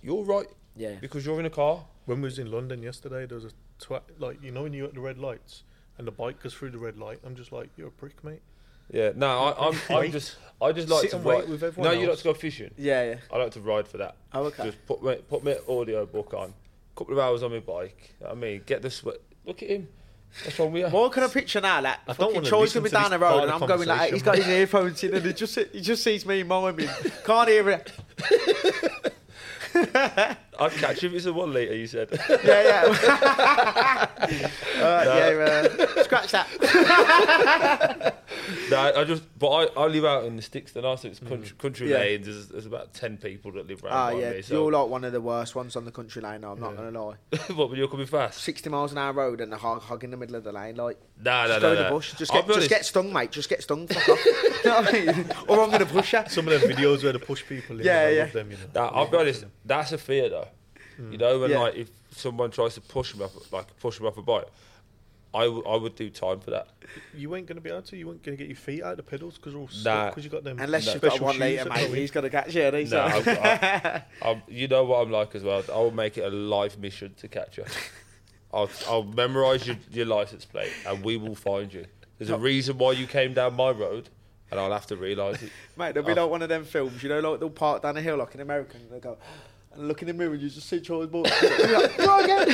you're right Yeah. because you're in a car. When we was in London yesterday, there was a twat. Like you know when you're at the red lights and the bike goes through the red light. I'm just like, you're a prick, mate. Yeah, no, I, I'm, I'm just, I just like Sit to and wait ride. with everyone No, you like else. to go fishing. Yeah, yeah. I like to ride for that. Oh, okay. Just put my, put my audio book on, couple of hours on my bike. I mean, get the sweat. Look at him. What's wrong with you? Well, can I picture now? Like, I don't wanna Troy's listen coming to down the road and I'm going like, he's got his earphones in and he just he just sees me miming. Can't hear it. I'd catch him. It's a one litre. You said. Yeah, yeah. uh, Yeah, uh, scratch that. no, I I just, but I, I live out in the sticks. The nice, it's country, country Mm. Yeah. lanes. There's, there's about ten people that live around Ah, by yeah. me. So, You're like one of the worst ones on the country lane. No, I'm not Yeah. gonna lie. what? When you're coming fast? 60 miles an hour road and a hog, hog in the middle of the lane. Like, Nah, nah, just nah, go in nah. the bush. Just get, be just get stung, mate. Just get stung. Fuck off. you know what I mean? Or I'm gonna push you. Some of the videos where they push people in. Yeah, I yeah. love them, you know. Nah, I'll be honest. That's a fear, though. You know, when Yeah. like if someone tries to push me off, like push me off a bike, I would I would do time for that. You ain't gonna be able to. You ain't gonna get your feet out of the pedals because they're all Nah. stuck because you got them. Unless you've got one later, litre, mate. go in. He's got to catch you. He's No, like- I've- Um, you know what I'm like as well. I will make it a live mission to catch you. I'll I'll memorise your, your license plate and we will find you. There's a reason why you came down my road, and I'll have to realise it. Mate, there'll be Oh. like one of them films, you know, like they'll park down a hill like in America and they'll go, and look in the mirror and you just see Troy's ball. You're like, Go on again.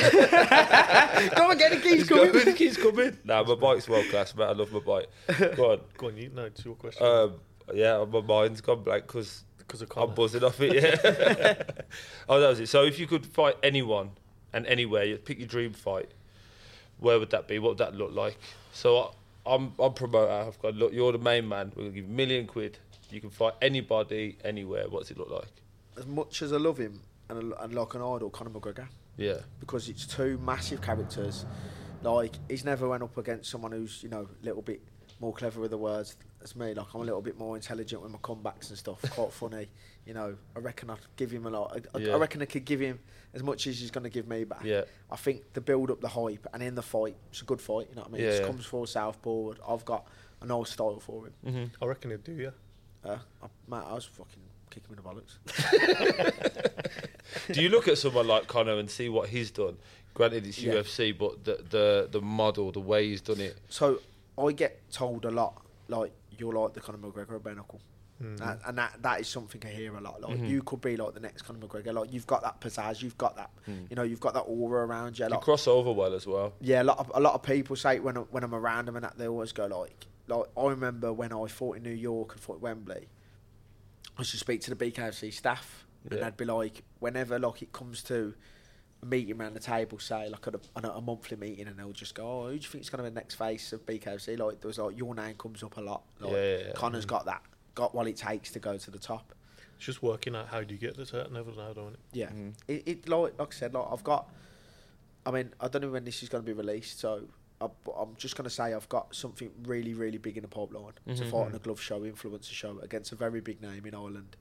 Go on again. The keys He's coming. coming. The keys coming. Nah, my bike's world class, mate. I love my bike. Go on. Go on, you. No, it's your question. Um, yeah, my mind's gone blank because Because of I'm buzzing off it. Yeah. oh, that was it. So if you could fight anyone and anywhere, you pick your dream fight. Where would that be? What would that look like? So I, I'm I'm promoter. I've got look. You're the main man. We're gonna give you a million quid. You can fight anybody, anywhere. What's it look like? As much as I love him and, I- and like an idol, Conor McGregor, Yeah. because it's two massive characters. Like he's never went up against someone who's you know a little bit more clever with the words as me. Like I'm a little bit more intelligent with my comebacks and stuff. Quite funny, you know. I reckon I'd give him a lot. I, I- Yeah. I reckon I could give him as much as he's going to give me back. Yeah. I think the build up, the hype, and in the fight, it's a good fight. You know what I mean? Yeah, He yeah. comes for southpaw. I've got a nice style for him. Mm-hmm. I reckon he'd do, yeah. Uh, I, mate, I was fucking kicking him in the bollocks. Do you look at someone like Conor and see what he's done? Granted, it's Yeah. UFC, but the the the model, the way he's done it. So I get told a lot, like you're like the Conor McGregor of bare knuckle. Mm. That, and that that is something I hear a lot. Like Mhm. you could be like the next Conor McGregor. Like you've got that pizzazz, you've got that, Mm. you know, you've got that aura around you. You cross over well as well. yeah, a lot of a lot of people say when when I'm around them and that they always go like like I remember when I fought in New York and fought at Wembley. I used to speak to the BKFC staff and they'd be like, whenever like it comes to a meeting around the table, say like at a, on a, a monthly meeting, and they'll just go, "Oh, who do you think's going to be the next face of BKFC?" Like there was like your name comes up a lot. Like, Yeah, yeah, yeah. Connor's got that, got what it takes to go to the top. It's just working out how do you get to certain levels now, don't it? Yeah, Mhm. it, it like like I said, like I've got. I mean, I don't know when this is going to be released, so I, I'm just going to say I've got something really, really big in the pipeline to Mhm. fight on a glove show, influencer show against a very big name in Ireland.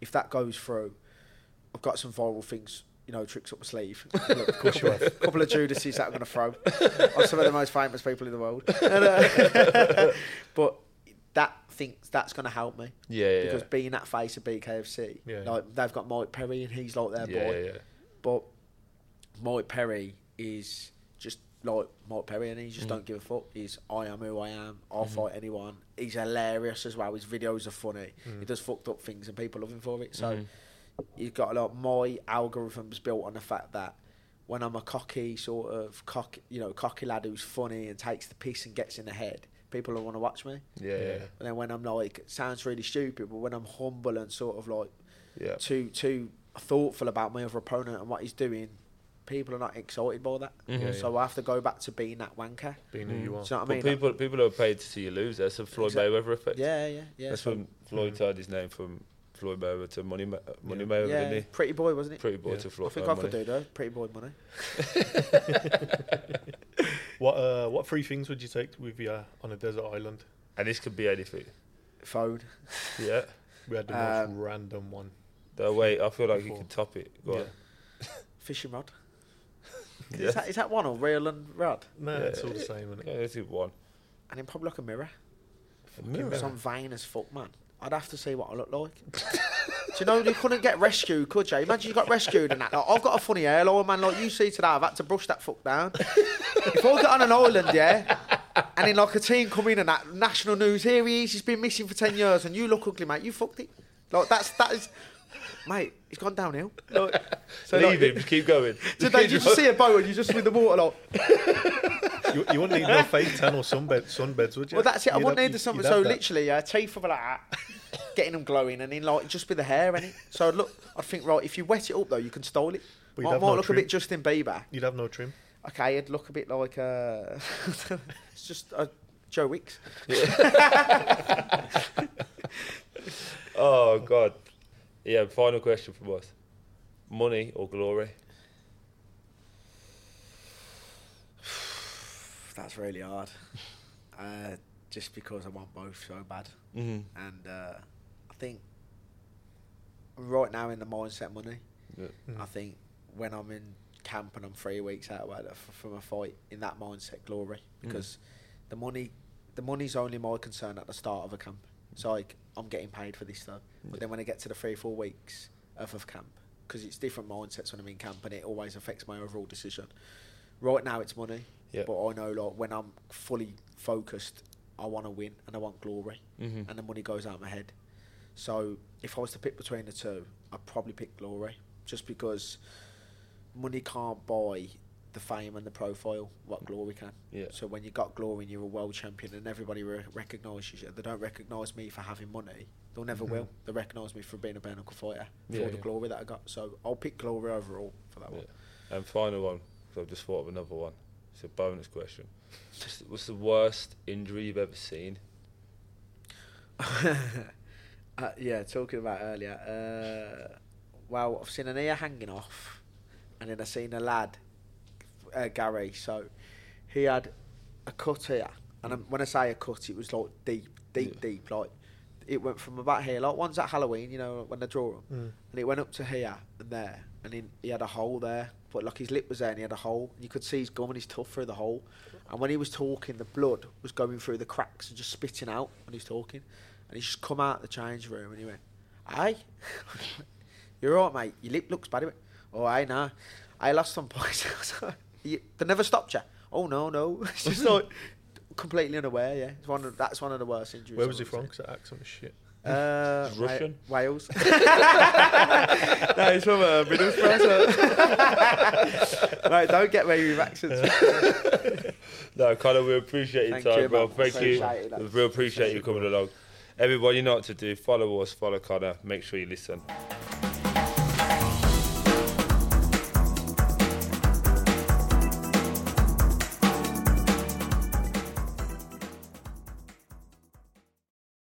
If that goes through, I've got some viral things, you know, tricks up my sleeve. Look, a couple, of, couple of Judases that I'm going to throw on some of the most famous people in the world. And, uh, but that thinks that's going to help me Yeah, yeah, because yeah. being that face of BKFC, Yeah. like they've got Mike Perry and he's like their yeah, boy. But Mike Perry is just like Mike Perry, and he just Mm. don't give a fuck. He's I am who I am. I'll Mhm. fight anyone. He's hilarious as well. His videos are funny. Mm. He does fucked up things, and people love him for it. So Mhm. you've got a lot. My algorithm's built on the fact that when I'm a cocky sort of cock, you know, cocky lad who's funny and takes the piss and gets in the head, people will want to watch me. yeah, yeah, And then when I'm like, sounds really stupid, but when I'm humble and sort of like yeah. too too thoughtful about my other opponent and what he's doing, people are not excited by that. Mhm. Yeah, So I have to go back to being that wanker. Being who you Mm. are. Do you know what I But mean? people people are paid to see you lose. That's a Floyd Exact- Mayweather effect. yeah, yeah, yeah. That's so- when Floyd turned his name from Floyd Mayweather to Money Ma- Money Yeah. Mayweather, yeah, didn't pretty boy, wasn't he? it? Pretty boy Yeah. to I think uh, I could Money. do though. Pretty boy money. What uh, what three things would you take with you on a desert island? And this could be anything. Phone. Yeah. We had the most Um, random one. No, wait, I feel like you Before. can top it. Go Yeah. on. Fishing rod. Yeah. Is, that, is that one or real and rod? No, Yeah, it's all the same, isn't Yeah, it? let's do one. And then probably like a mirror. A mirror. Some vain as fuck, man. I'd have to see what I look like. Do you know you couldn't get rescued, could you? Imagine you got rescued and that. Like, I've got a funny hairline, man. Like you see today, I've had to brush that fuck down. if I get on an island, yeah, and then like a team come in and that national news, here he is, he's been missing for ten years, and you look ugly, mate. You fucked it. Like that's that is, mate. He's gone downhill. Like, so Leave like, him. Keep going. So then you just see a boat and you just with the water like. You, you wouldn't need no fake tan or sunbed, sunbeds, would you? Well, that's it. I You'd wouldn't need the summer. you'd So literally, uh, teeth of like that, getting them glowing, and then like just with the hair, innit? So I'd look, I'd think right. If you wet it up though, you can stole it. But Might, have might no look trim. a bit Justin Bieber. You'd have no trim. Okay, it'd look a bit like uh, it's just uh, Joe Wicks. Oh God. Yeah. Final question from us. Money or glory? That's really hard. Uh, just because I want both so bad, Mm-hmm. and uh, I think right now in the mindset money. Yeah. Mm. I think when I'm in camp and I'm three weeks out of it from a fight, in that mindset, glory, Mm. because the money, the money's only my concern at the start of a camp. So like, I'm getting paid for this though. But then when I get to the three, four weeks of, of camp, because it's different mindsets when I'm in camp, and it always affects my overall decision. Right now, it's money, Yeah. but I know like when I'm fully focused, I want to win and I want glory, Mm-hmm. and the money goes out of my head. So if I was to pick between the two, I'd probably pick glory just because money can't buy the fame and the profile what glory can. Yeah. So when you got glory and you're a world champion and everybody re- recognises you, they don't recognise me for having money. They'll never Mhm. will. They recognise me for being a bare knuckle fighter for Yeah, the yeah. glory that I got. So I'll pick glory overall for that one. And final one, 'cause I've just thought of another one. It's a bonus question. What's the- What's the worst injury you've ever seen? uh, yeah, talking about earlier. Uh, well, I've seen an ear hanging off, and then I've seen a lad, uh, Gary. So he had a cut here, and um, when I say a cut, it was like deep, deep, Yeah. deep. Like it went from about here, like ones at Halloween, you know, when they draw them, Mm. and it went up to here and there, and then he had a hole there. But like his lip was there, and he had a hole. And you could see his gum and his tooth through the hole. And when he was talking, the blood was going through the cracks and just spitting out when he was talking. And he just come out the change room and he went, "Hey, you're all right, mate. Your lip looks bad." He went, "Oh, I know. I lost some points." I was like, "You- they never stopped you. Oh no, no. It's just like completely unaware. Yeah, it's one of, that's one of the worst injuries. Where was he from? Because that accent was shit. Uh, He's Wa- Russian? Wales. no, he's from uh, Middlesbrough. So. right, don't get me with accents. No, Connor, we appreciate your Thank time, you, bro. man. Thank you. Appreciate. We really appreciate you coming along. Everybody, you know what to do. Follow us, follow Connor. Make sure you listen.